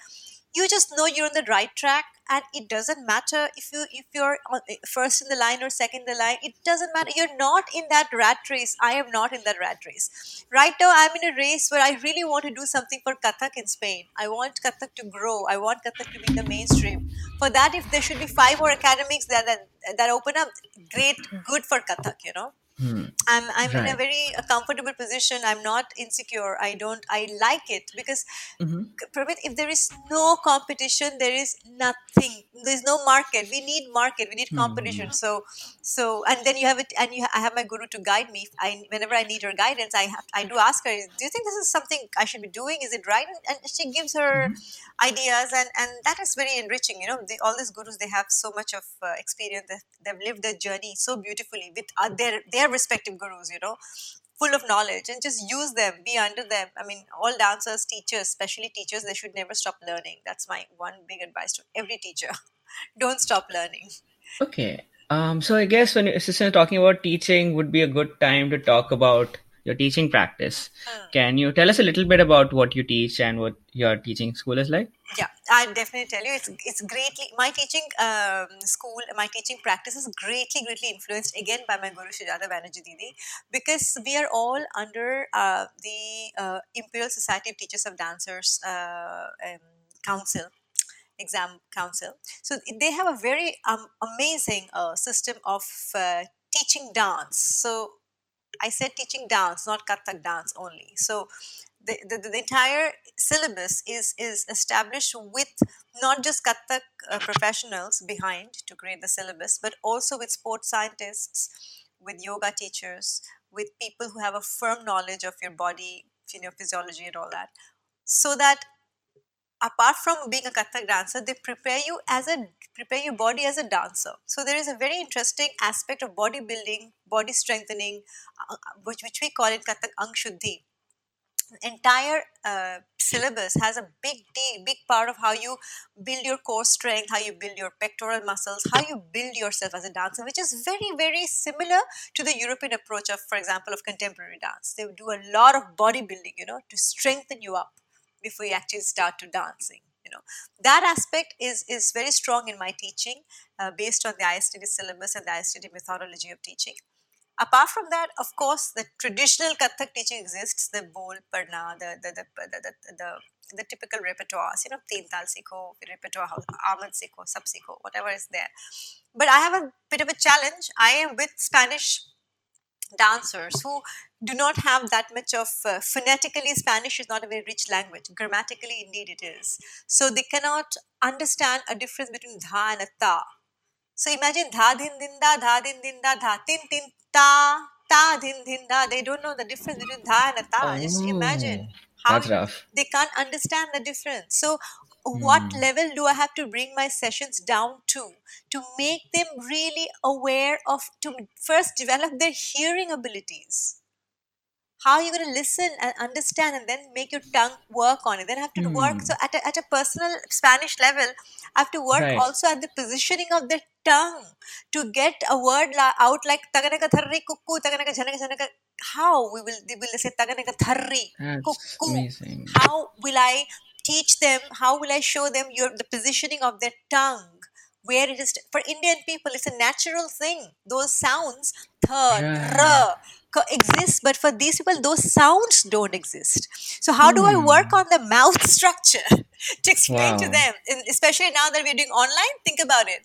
you just know you're on the right track and it doesn't matter if you if you're eh, first in the line or second in the line it doesn't matter. You're not in that rat race. I am not in that rat race. Right now i'm in a race where i really want to do something for kathak in spain. I want kathak to grow. I want kathak to be the mainstream. For that if there should be five more academics that that, that open up great good for kathak you know Hmm. I'm I'm in a very uh, comfortable position. I'm not insecure. I don't. I like it because, Mhm. Pravit, if there is no competition, there is nothing. There's no market. We need market. We need competition. So, so and then you have it, and you I have my guru to guide me. I whenever I need her guidance, I have I do ask her. Do you think this is something I should be doing? Is it right? And, she gives her ideas, and and that is very enriching. You know, the, all these gurus they have so much of uh, experience. They, they've lived their journey so beautifully with uh, their their respective gurus. You know, full of knowledge, and just use them. Be under them. I mean, all dancers, teachers, especially teachers, they should never stop learning. That's my one big advice to every teacher. Don't stop learning. Okay. Um. So I guess when you're talking about teaching, would be a good time to talk about your teaching practice. Can you tell us a little bit about what you teach and what your teaching school is like? Yeah, I definitely tell you, it's it's greatly my teaching um, school, my teaching practice is greatly, greatly influenced again by my guru Sujata Banerjee Didi, because we are all under uh, the uh, Imperial Society of Teachers of Dancers uh, um, Council exam council so they have a very um, amazing uh, system of uh, teaching dance so I said teaching dance, not Kathak dance only. So the, the, the entire syllabus is is established with not just Kathak uh, professionals behind to create the syllabus, but also with sports scientists, with yoga teachers, with people who have a firm knowledge of your body, you know, physiology and all that, so that apart from being a Kathak dancer, they prepare you as a prepare your body as a dancer. So there is a very interesting aspect of bodybuilding, body strengthening, uh, uh which, which we call in Kathak Ang Shuddhi. Entire uh, syllabus has a big D, big part of how you build your core strength, how you build your pectoral muscles, how you build yourself as a dancer, which is very, very similar to the European approach of, for example, of contemporary dance. They do a lot of bodybuilding, you know, to strengthen you up before you actually start to dancing you know that aspect is is very strong in my teaching uh, based on the ISTD syllabus and the ISTD methodology of teaching apart from that of course the traditional kathak teaching exists the bol parna the the the, the, the, the the typical repertoires, you know, Teen Tal Sikho, repertoire, Ahmed Sikho, Sab Sikho, whatever is there. But I have a bit of a challenge. I am with Spanish dancers who do not have that much of uh, phonetically spanish is not a very rich language. Grammatically indeed it is. So they cannot understand a difference between dha and a ta. So imagine dha din din da dha din din da dha tin tin ta ta din din da. They don't know the difference between dha and a ta. Oh, just imagine how they can't understand the difference. So what mm. level do I have to bring my sessions down to to make them really aware of to first develop their hearing abilities? How are you going to listen and understand and then make your tongue work on it? Then I have to mm. work. So at a, at a personal Spanish level, I have to work right. also at the positioning of the tongue to get a word la- out like taganaka tharri kukku, taganaka janaka janaka. How we will, they will say taganaka tharri kukku. How will I teach them how will i show them your the positioning of their tongue where it is for indian people it's a natural thing. Those sounds th r exist but for these people those sounds don't exist. So how do i hmm. work on the mouth structure to explain wow. to them? And especially now that we're doing online think about it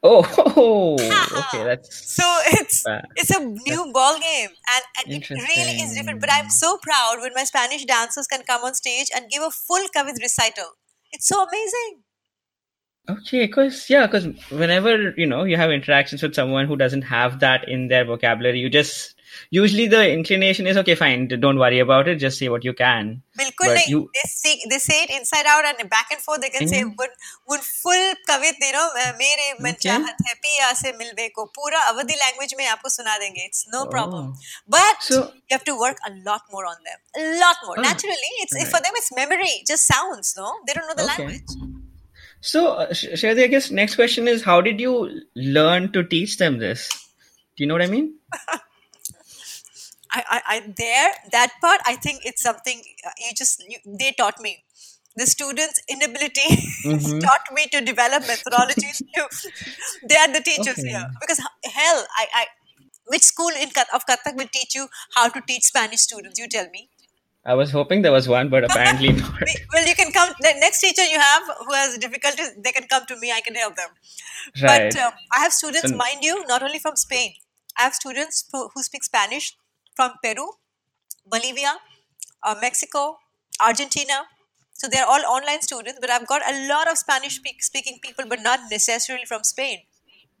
Oh, okay, that's so it's it's a new ball game, and, and it really is different. But I'm so proud when my Spanish dancers can come on stage and give a full Kavit recital. It's so amazing. Okay, because yeah, because whenever you know you have interactions with someone who doesn't have that in their vocabulary, you just usually the inclination is okay fine don't worry about it just say what you can. Bilkul you, they, see, they say it inside out and back and forth. They can say would would full kavit you know mere man chahat hai piya se milve ko pura avadi language mein aapko suna denge. It's no oh. problem. But so, you have to work a lot more on them. A lot more. Oh, naturally it's right. for them it's memory just sounds no? They don't know the okay. language. So, uh, Shadi, I guess next question is how did you learn to teach them this? Do you know what I mean? I, I, I there that part I think it's something uh, you just you, they taught me the students' inability mm-hmm. taught me to develop methodologies. they are the teachers okay. here because hell, I, I which school in of Kathak will teach you how to teach Spanish students? You tell me. I was hoping there was one, but apparently not. well, you can come. The next teacher you have who has difficulties, they can come to me. I can help them. Right. But um, I have students, so, mind you, not only from Spain. I have students who, who speak Spanish from Peru, Bolivia, uh, Mexico, Argentina. So they're all online students, but I've got a lot of Spanish speaking people, but not necessarily from Spain.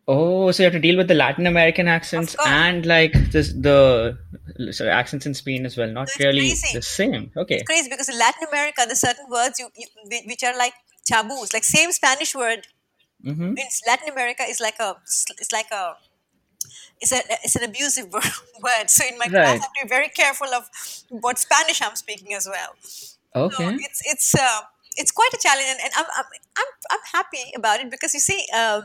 Oh, so you have to deal with the Latin American accents and like this, the sorry, accents in Spain as well. Not really crazy. the same. Okay. It's crazy because in Latin America, there's certain words you, you which are like taboos, like same Spanish word mm-hmm. in Latin America is like a it's like a it's, a, it's an abusive word. So in my right. class, I have to be very careful of what Spanish I'm speaking as well. Okay. So it's it's uh, it's quite a challenge, and, and I'm, I'm I'm I'm happy about it because you see, uh,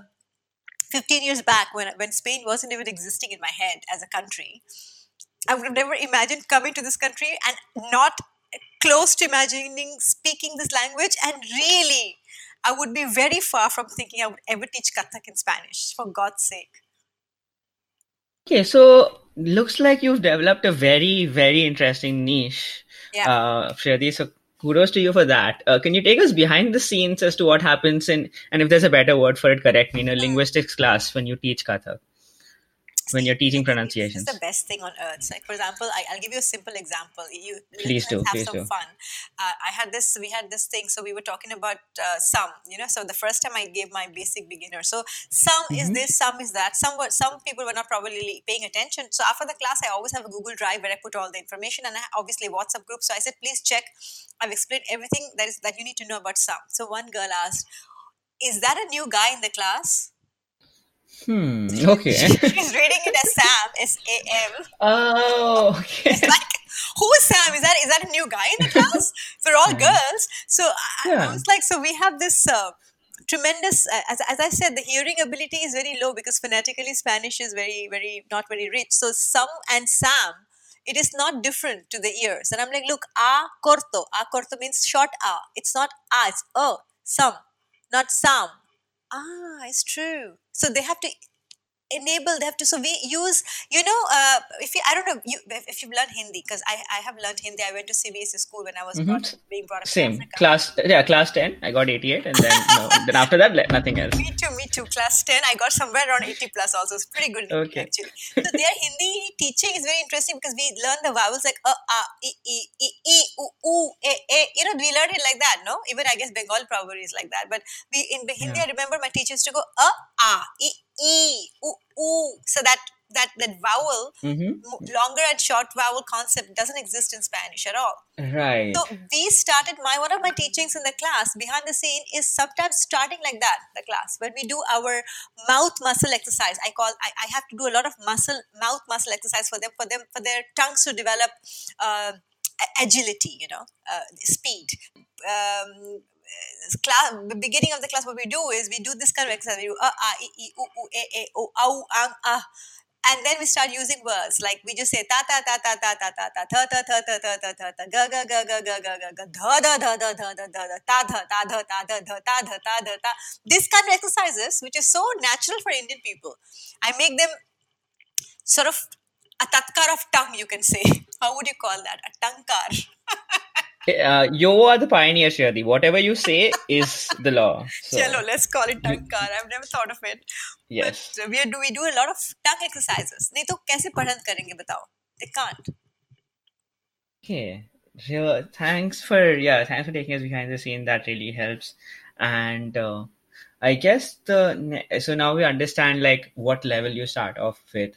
15 years back when when Spain wasn't even existing in my head as a country, I would have never imagined coming to this country and not close to imagining speaking this language, and really. I would be very far from thinking I would ever teach Kathak in Spanish, for God's sake. Okay, so looks like you've developed a very, very interesting niche, yeah. uh. So kudos to you for that. Uh, can you take us behind the scenes as to what happens in, and if there's a better word for it, correct me, in a linguistics class when you teach Kathak? When you're teaching pronunciation, It's the best thing on earth. Like for example, I, I'll give you a simple example. You Please do, have please some do. fun. Uh, I had this. We had this thing. So we were talking about uh, sum. You know, so the first time I gave my basic beginner. So sum is Mm-hmm. this, sum is that. Some were, some people were not probably paying attention. So after the class, I always have a Google Drive where I put all the information, and I obviously WhatsApp group. So I said, please check. I've explained everything that is that you need to know about sum. So one girl asked, "Is that a new guy in the class?" Hmm. Okay. She's reading it as Sam, S A M. oh. Okay. It's like who is Sam? Is that is that a new guy in the class? We're all girls, so I, I was like, so we have this uh, tremendous. Uh, as, as I said, the hearing ability is very low because phonetically Spanish is very very not very rich. So some and Sam, it is not different to the ears. And I'm like, look, a corto, a corto means short a. It's not a, it's a. Some, not Sam. Ah, it's true. So they have to enable they have to so we use you know uh, if you i don't know you if you've learned hindi because I, I have learned hindi i went to cbse school when i was brought, being brought up Same class. Yeah, class ten. I got eighty-eight, and then no, then after that, nothing else. me too me too class 10 i got somewhere around 80 plus also it's pretty good Okay. actually so their hindi teaching is very interesting because we learn the vowels like uh, ah, e, e, e, e, oo, oo, e, e. you know we learned it like that no even i guess bengal probably is like that but we in hindi Yeah. i remember my teachers to go uh, ah, e, e, oo, oo. so that that that vowel Mm-hmm. longer and short vowel concept doesn't exist in Spanish at all. Right. So we started my one of my teachings in the class behind the scene is sometimes starting like that the class when we do our mouth muscle exercise. I call I, I have to do a lot of muscle mouth muscle exercise for them for them for their tongues to develop uh, agility. You know, uh, speed. Um, class the beginning of the class what we do is we do this kind of exercise we do uh, ah, e, e, e, e, au, ang, ah. and then we start using words like we just say ta ta ta ta ta ta ta ta ta ta ta ta ta ta ta ta ga ga ga ga ga ga ga ga dha dha dha dha dha dha dha ta dha ta dha ta dha dha ta dha ta dha ta this kind of exercises which is so natural for Indian people I make them sort of a tatkar of tongue you can say how would you call that a tangkar uh, you are the pioneer, Shirdi. Whatever you say is the law. So, Chalo, let's call it tangkar I've never thought of it yes. but we do we do a lot of tongue exercises नहीं तो कैसे पढ़न करेंगे बताओ they can't Okay. So thanks for yeah, thanks for taking us behind the scene. That really helps. And uh, I guess the ne- so now we understand like what level you start off with.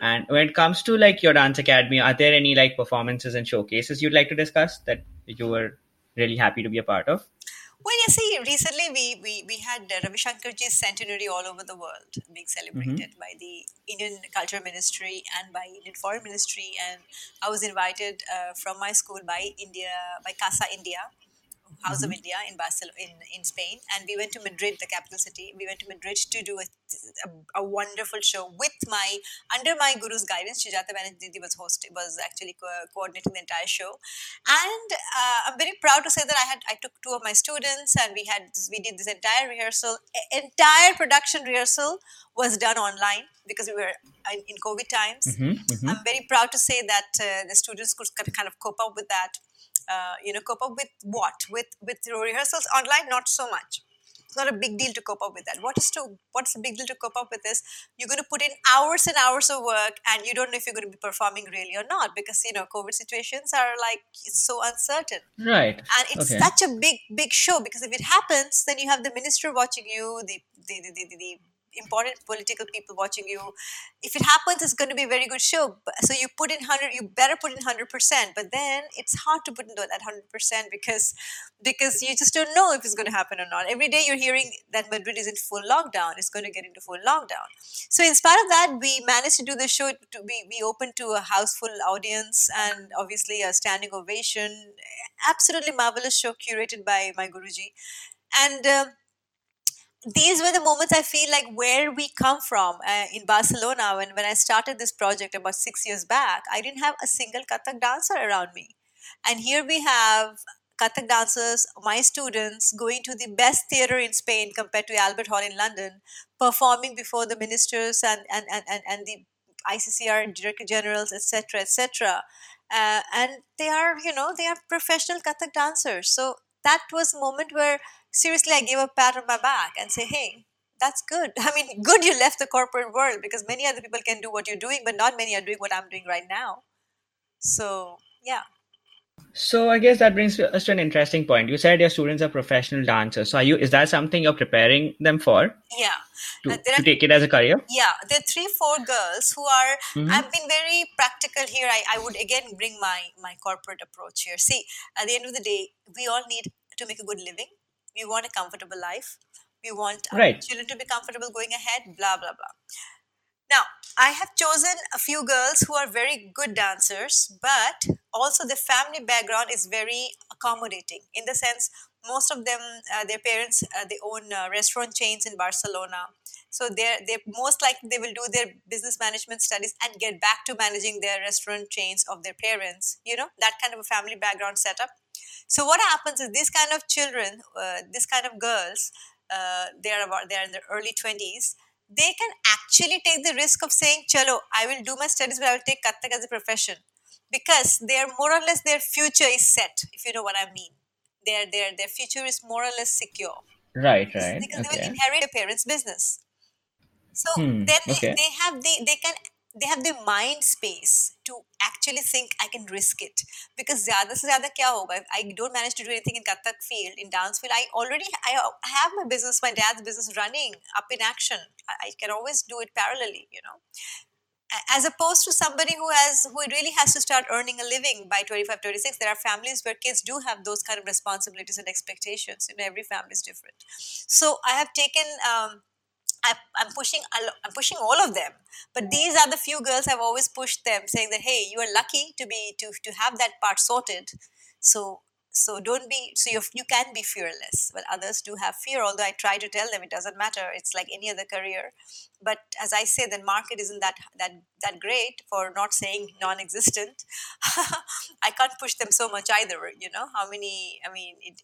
And when it comes to like your dance academy, are there any like performances and showcases you'd like to discuss that you were really happy to be a part of? Well, you see, recently we, we, we had uh, Ravi Shankarji's centenary all over the world being celebrated by the Indian Culture Ministry and by Indian Foreign Ministry. And I was invited uh, from my school by India, by Casa India, House of India in Barcelona, in, in Spain. And we went to Madrid, the capital city. We went to Madrid to do a, a, a wonderful show with my, under my guru's guidance. Sujata Banerjee was hosting, was actually co- coordinating the entire show. And uh, I'm very proud to say that I had I took two of my students and we had this, we did this entire rehearsal. Entire production rehearsal was done online because we were in, in COVID times. Mm-hmm. I'm very proud to say that uh, the students could kind of cope up with that. Uh, you know, cope up with what? With with rehearsals online, not so much. It's not a big deal to cope up with that. What is to what's the big deal to cope up with is you're going to put in hours and hours of work, and you don't know if you're going to be performing really or not because you know COVID situations are like so uncertain Right. and it's Okay. such a big big show because if it happens then you have the minister watching you the the, the, the, the, the important political people watching you. If it happens it's going to be a very good show so you put in 100 you better put in 100% but then it's hard to put in that 100% because because you just don't know if it's going to happen or not. Every day you're hearing that madrid is in full lockdown it's going to get into full lockdown. So in spite of that we managed to do the show to be we opened to a house full audience and obviously a standing ovation. Absolutely marvelous show curated by my guruji. And um these were the moments I feel like where we come from uh, in Barcelona. When, when I started this project about six years back, I didn't have a single Kathak dancer around me. And here we have Kathak dancers, my students, going to the best theater in Spain compared to Albert Hall in London, performing before the ministers and, and, and, and, and the ICCR director generals, etc., etc. Uh, and they are, you know, they are professional Kathak dancers. So that was a moment where seriously I gave a pat on my back and say, hey, that's good. I mean, good you left the corporate world because many other people can do what you're doing, but not many are doing what I'm doing right now. So, yeah. So I guess that brings us to an interesting point. You said your students are professional dancers. So are you? Is that something you're preparing them for? Yeah. To, Uh, to take it as a career? yeah there are three four girls who are hmm i've been very practical here I, I would again bring my my corporate approach here see at the end of the day we all need to make a good living we want a comfortable life we want our Right. children to be comfortable going ahead blah blah blah now, I have chosen a few girls who are very good dancers, but also the family background is very accommodating in the sense most of them, uh, their parents, uh, they own uh, restaurant chains in Barcelona. So they're they most likely they will do their business management studies and get back to managing their restaurant chains of their parents. You know that kind of a family background setup. So what happens is these kind of children, uh, this kind of girls, uh, they're about they're in their early twenties. They can actually take the risk of saying, "Chalo, I will do my studies, but I will take Kathak as a profession," because they're more or less their future is set. If you know what I mean, their their their future is more or less secure Right, right. because they will inherit their parents' business. So Hmm. then they, Okay. they have the they can they have the mind space to actually think I can risk it. Because zyada se zyada kya hoga? If I don't manage to do anything in Kathak field in dance field I already I uh, have my business my dad's business running up in action. I can always do it parallelly you know? As opposed to somebody who has who really has to start earning a living by 25 26 there are families where kids do have those kind of responsibilities and expectations you know every family is different. So i have taken um, I, I'm pushing I'm pushing all of them, but these are the few girls I've always pushed them, saying that hey, you are lucky to be to to have that part sorted. So so don't be so you you can be fearless, but others do have fear. Although I try to tell them it doesn't matter. It's like any other career. But as I say, the market isn't that that that great for not saying non-existent. I can't push them so much either. You know how many? I mean, it,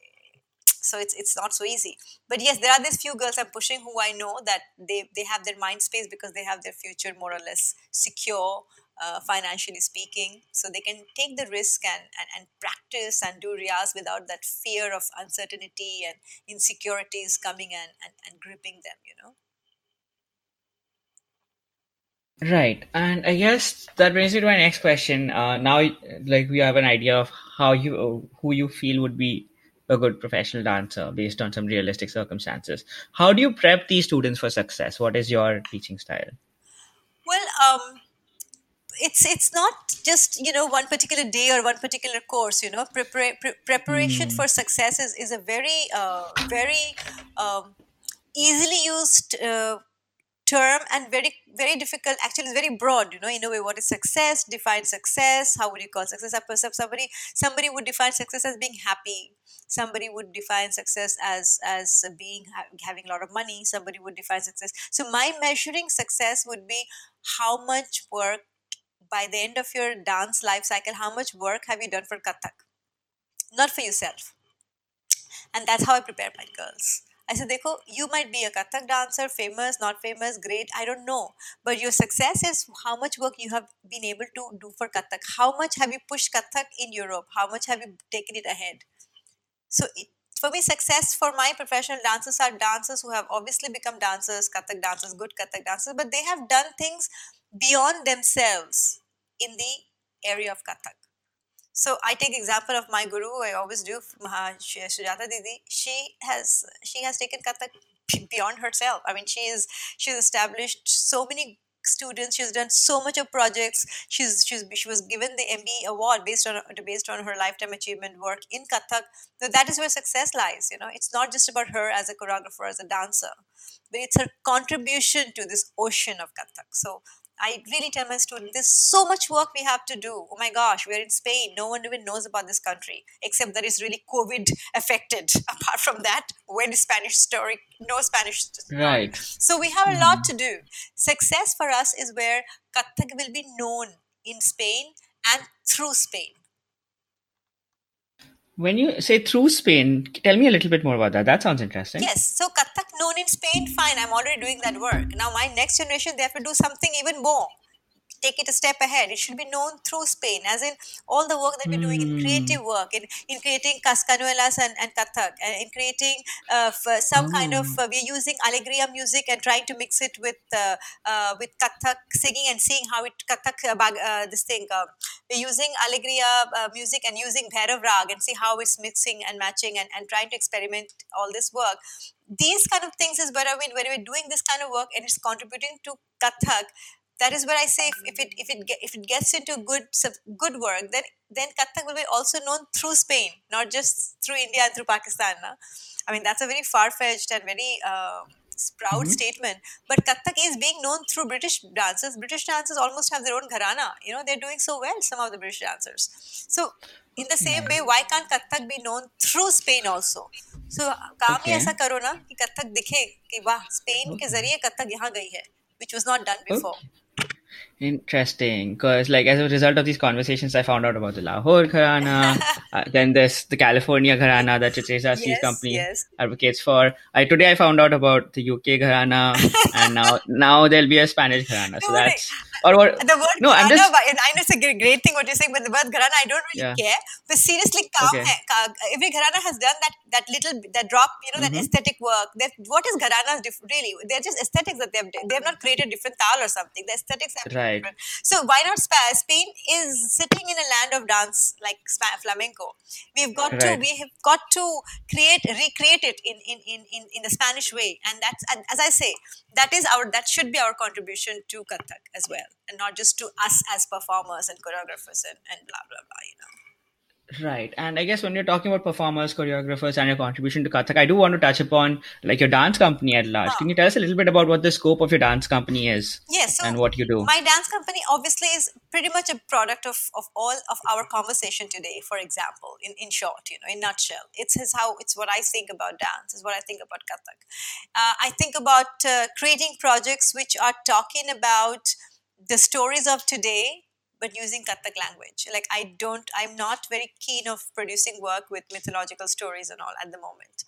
so it's it's not so easy but yes there are these few girls i'm pushing who i know that they they have their mind space because they have their future more or less secure uh, financially speaking so they can take the risk and, and and practice and do riyaz without that fear of uncertainty and insecurities coming and and, and gripping them you know Right. And I guess that brings me to my next question. Uh, now, like, we have an idea of how you, who you feel would be a good professional dancer based on some realistic circumstances. How do you prep these students for success? What is your teaching style? well um it's it's not just you know one particular day or one particular course you know Prepara- pre- preparation Hmm. for success is, is a very uh, very um, easily used uh, term and very very difficult actually it's very broad you know in a way what is success define success how would you call success? Somebody somebody would define success as being happy. Somebody would define success as as being having a lot of money. Somebody would define success. So my measuring success would be how much work by the end of your dance life cycle how much work have you done for kathak? Not for yourself. And that's how I prepare my girls. I said, you might be a Kathak dancer, famous, not famous, great, I don't know. But your success is how much work you have been able to do for Kathak. How much have you pushed Kathak in Europe? How much have you taken it ahead? So it, for me, success for my professional dancers are dancers who have obviously become dancers, Kathak dancers, good Kathak dancers, but they have done things beyond themselves in the area of Kathak. So I take example of my guru. I always do. Sujata Didi. She has she has taken Kathak beyond herself. I mean, she is she's established so many students. She's done so much of projects. She's she's she was given the MBE award based on based on her lifetime achievement work in Kathak. So that is where success lies. You know, it's not just about her as a choreographer, as a dancer, but it's her contribution to this ocean of Kathak. So I really tell my students, there's so much work we have to do. Oh my gosh, we're in Spain. No one even knows about this country, except that it's really COVID affected. Apart from that, where is Spanish story? No Spanish. Right. So we have a lot mm-hmm. to do. Success for us is where Kathak will be known in Spain and through Spain. When you say through Spain, tell me a little bit more about that. That sounds interesting. Yes, so Kathak known in Spain, fine, I'm already doing that work. Now, my next generation, they have to do something even more. Take it a step ahead. It should be known through Spain, as in all the work that we're doing in Hmm. creative work, in, in creating cascanuelas and, and kathak, and in creating uh, some kind of, Oh. uh, we're using alegria music and trying to mix it with uh, uh, with kathak singing and seeing how it kathak uh, bag, uh, this thing. Uh, we're using alegria uh, music and using bhairav rag and see how it's mixing and matching and, and trying to experiment all this work these kind of things is where I mean when we're doing this kind of work and it's contributing to Kathak, that is where I say if, if it if it ge- if it gets into good sub- good work, then then Kathak will be also known through Spain, not just through India and through Pakistan. na? I mean that's a very far fetched and very uh, proud statement. But Kathak is being known through British dancers. British dancers almost have their own gharana. You know they're doing so well. Some of the British dancers. So in the same way, why can't Kathak be known through Spain also? So काम ही Okay. ऐसा करो ना कि कथक दिखे कि वाह Spain के जरिए कथक यहाँ गई है which was not done before. Interesting, because like as a result of these conversations, I found out about the Lahore Gharana. uh, then there's the California Gharana that Chitresh Das's Yes, company yes. advocates for. I today I found out about the UK Gharana, and now now there'll be a Spanish Gharana. So that's or what? The word no, gharana, I'm just, I know it's a great thing what you're saying, but the word gharana, I don't really yeah. care. But seriously, kaam okay. hai, ka, every gharana has done that that little that drop, you know, mm-hmm. that aesthetic work. What is gharana really? They're just aesthetics that they've they've not created different tal or something. The aesthetics are right. different. So why not Spain? Spain is sitting in a land of dance like flamenco. We've got right. to we have got to create recreate it in in in in, in the Spanish way, and that's and as I say, that is our that should be our contribution to Kathak as well, and not just to us as performers and choreographers and, and blah blah blah. You know. Right. And I guess when you're talking about performers, choreographers, and your contribution to Kathak, I do want to touch upon like your dance company at large. Can you tell us a little bit about what the scope of your dance company is Yes, so and what you do? my dance company obviously is pretty much a product of, of all of our conversation today for example in, in short you know in nutshell it's, it's how it's what i think about dance is what i think about kathak uh, i think about uh, creating projects which are talking about the stories of today but using kathak language like i don't i'm not very keen of producing work with mythological stories and all at the moment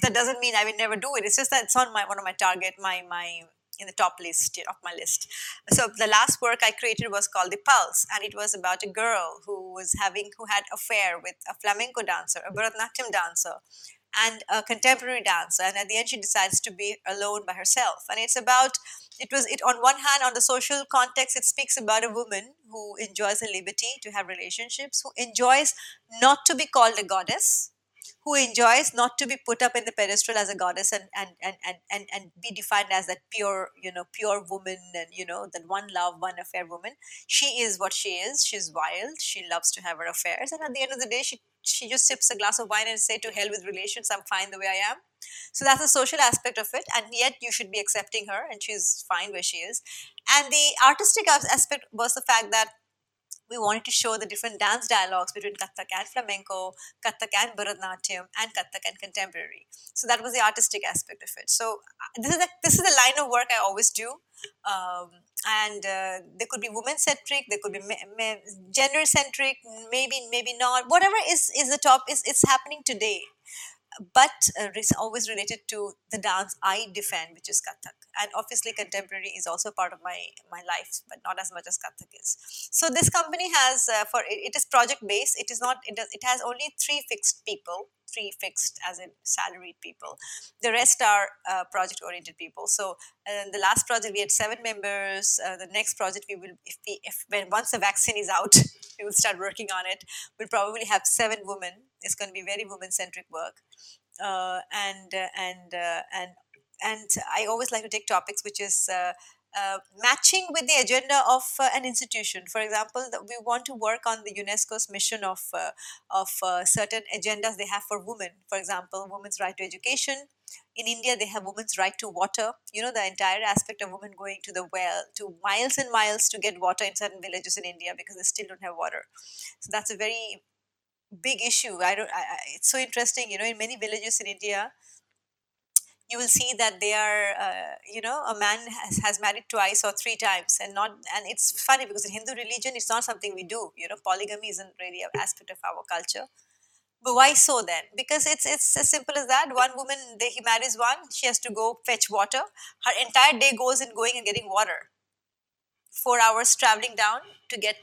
that doesn't mean I will never do it. It's just that it's on my one of my target, my my in the top list of my list. So the last work I created was called The Pulse, and it was about a girl who was having who had affair with a flamenco dancer, a Bharatanatyam dancer, and a contemporary dancer. And at the end, she decides to be alone by herself. And it's about it was it on one hand on the social context it speaks about a woman who enjoys a liberty to have relationships who enjoys not to be called a goddess who enjoys not to be put up in the pedestal as a goddess and and and and, and, and be defined as that pure you know pure woman and you know that one love one affair woman. She is what she is. She's wild. She loves to have her affairs. And at the end of the day she she just sips a glass of wine and say to hell with relations. I'm fine the way i am. So that's the social aspect of it. And yet you should be accepting her and she's fine where she is. And the artistic aspect was the fact that we wanted to show the different dance dialogues between Kathak and flamenco, Kathak and Bharatanatyam, and Kathak and contemporary. So that was the artistic aspect of it. So uh, this is the, this is the line of work I always do, um, and uh, there could be woman centric, there could be ma- ma- gender centric, maybe maybe not. Whatever is is the top is it's happening today but uh, it's always related to the dance I defend, which is Kathak. And obviously, contemporary is also part of my my life, but not as much as Kathak is. So this company has uh, for it, is project based. It is not. It does. It has only three fixed people. Three fixed, as in salaried people. The rest are uh, project oriented people. So uh, the last project we had seven members. Uh, the next project we will, if we, if when once the vaccine is out, we will start working on it. We'll probably have seven women. It's going to be very women centric work uh, and uh, and uh, and and I always like to take topics which is uh, uh, matching with the agenda of uh, an institution. For example, we want to work on the UNESCO's mission of uh, of certain agendas they have for women. For example, women's right to education. In India, they have women's right to water. You know, the entire aspect of women going to the well, to miles and miles to get water in certain villages in India because they still don't have water. So that's a very big issue. I don't. I, I, it's so interesting. You know, in many villages in India, you will see that they are. Uh, you know, a man has, has married twice or three times, and not. And it's funny because in Hindu religion, it's not something we do. You know, polygamy isn't really an aspect of our culture. But why so then? Because it's it's as simple as that. One woman, they, he marries one, she has to go fetch water. Her entire day goes in going and getting water four hours traveling down to get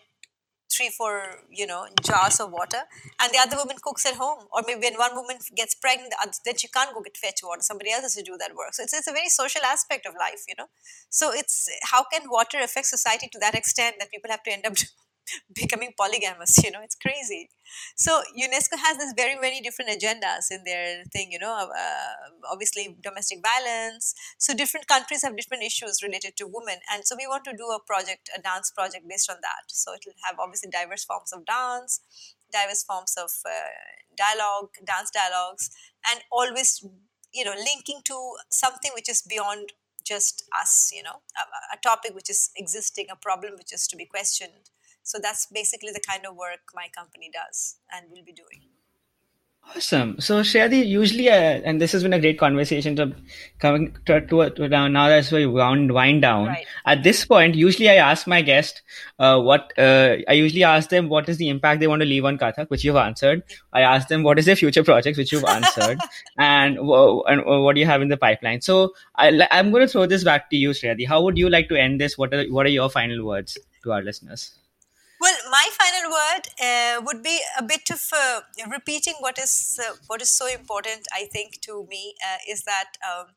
three, four, you know, jars of water, and the other woman cooks at home. Or maybe when one woman gets pregnant, then she can't go get fetch water. Somebody else has to do that work. So it's, it's a very social aspect of life, you know. So it's how can water affect society to that extent that people have to end up becoming polygamous you know it's crazy. So unesco has this very very different agendas in their thing you know uh, obviously domestic violence. So different countries have different issues related to women. And so we want to do a project a dance project based on that. So it will have obviously diverse forms of dance diverse forms of uh, dialogue dance dialogues and always you know linking to something which is beyond just us you know a, a topic which is existing a problem which is to be questioned so that's basically the kind of work my company does and will be doing. Awesome. So, Shreyasee, usually, uh, and this has been a great conversation to coming to, to, to now, now as we wind, wind down. Right. At this point, usually I ask my guest uh, what uh, I usually ask them what is the impact they want to leave on Kathak, which you've answered. I ask them what is their future projects, which you've answered, and, and what do you have in the pipeline. So, I, am going to throw this back to you, Shreyasee. How would you like to end this? What are what are your final words to our listeners? Well, my final word uh, would be a bit of uh, repeating what is uh, what is so important. I think to me uh, is that um,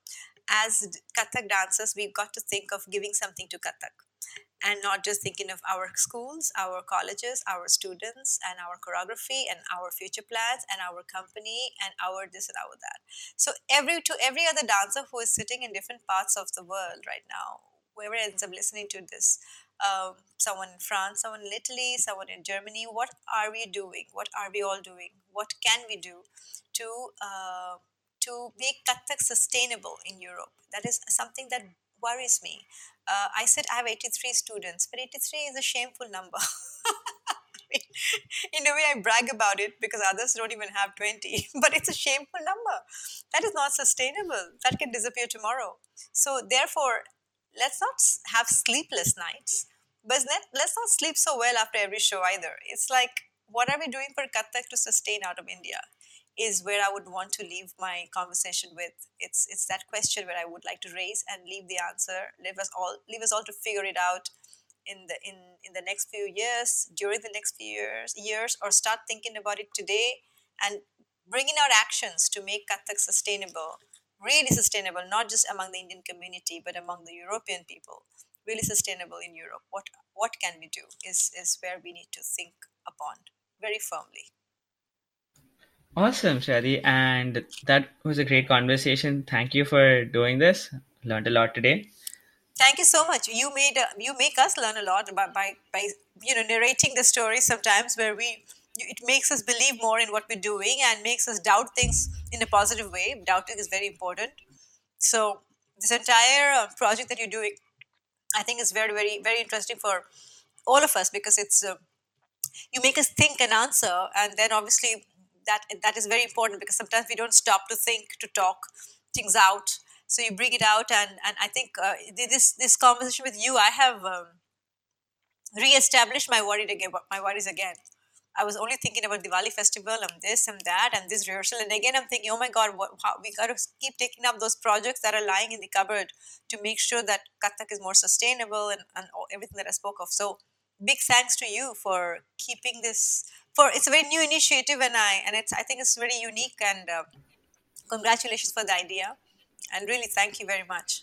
as Kathak dancers, we've got to think of giving something to Kathak, and not just thinking of our schools, our colleges, our students, and our choreography, and our future plans, and our company, and our this and our that. So every to every other dancer who is sitting in different parts of the world right now, whoever ends up listening to this um, someone in France, someone in Italy, someone in Germany. What are we doing? What are we all doing? What can we do to uh, to make Kathak sustainable in Europe? That is something that worries me. Uh, I said I have 83 students, but 83 is a shameful number. in a way, I brag about it because others don't even have 20, but it's a shameful number. That is not sustainable. That can disappear tomorrow. So, therefore, let's not have sleepless nights but let, let's not sleep so well after every show either. It's like, what are we doing for Kathak to sustain out of India? Is where I would want to leave my conversation with. It's it's that question where I would like to raise and leave the answer. Leave us all leave us all to figure it out in the in in the next few years, during the next few years years, or start thinking about it today and bringing out actions to make Kathak sustainable, really sustainable, not just among the Indian community but among the European people really sustainable in Europe. What what can we do is is where we need to think upon very firmly. Awesome, Shadi, and that was a great conversation. Thank you for doing this. Learned a lot today. Thank you so much. You made uh, you make us learn a lot by, by by you know narrating the story sometimes where we it makes us believe more in what we're doing and makes us doubt things in a positive way. Doubting is very important. So this entire uh, project that you're doing I think it's very, very, very interesting for all of us because it's uh, you make us think and answer, and then obviously that that is very important because sometimes we don't stop to think, to talk things out. So you bring it out, and and I think uh, this this conversation with you, I have um, re-established my worry again, my worries again. I was only thinking about Diwali festival and this and that and this rehearsal. And again, I'm thinking, oh my God, what, how, we got to keep taking up those projects that are lying in the cupboard to make sure that Kathak is more sustainable and, and everything that I spoke of. So big thanks to you for keeping this. For it's a very new initiative, and I and it's I think it's very unique. And uh, congratulations for the idea, and really thank you very much.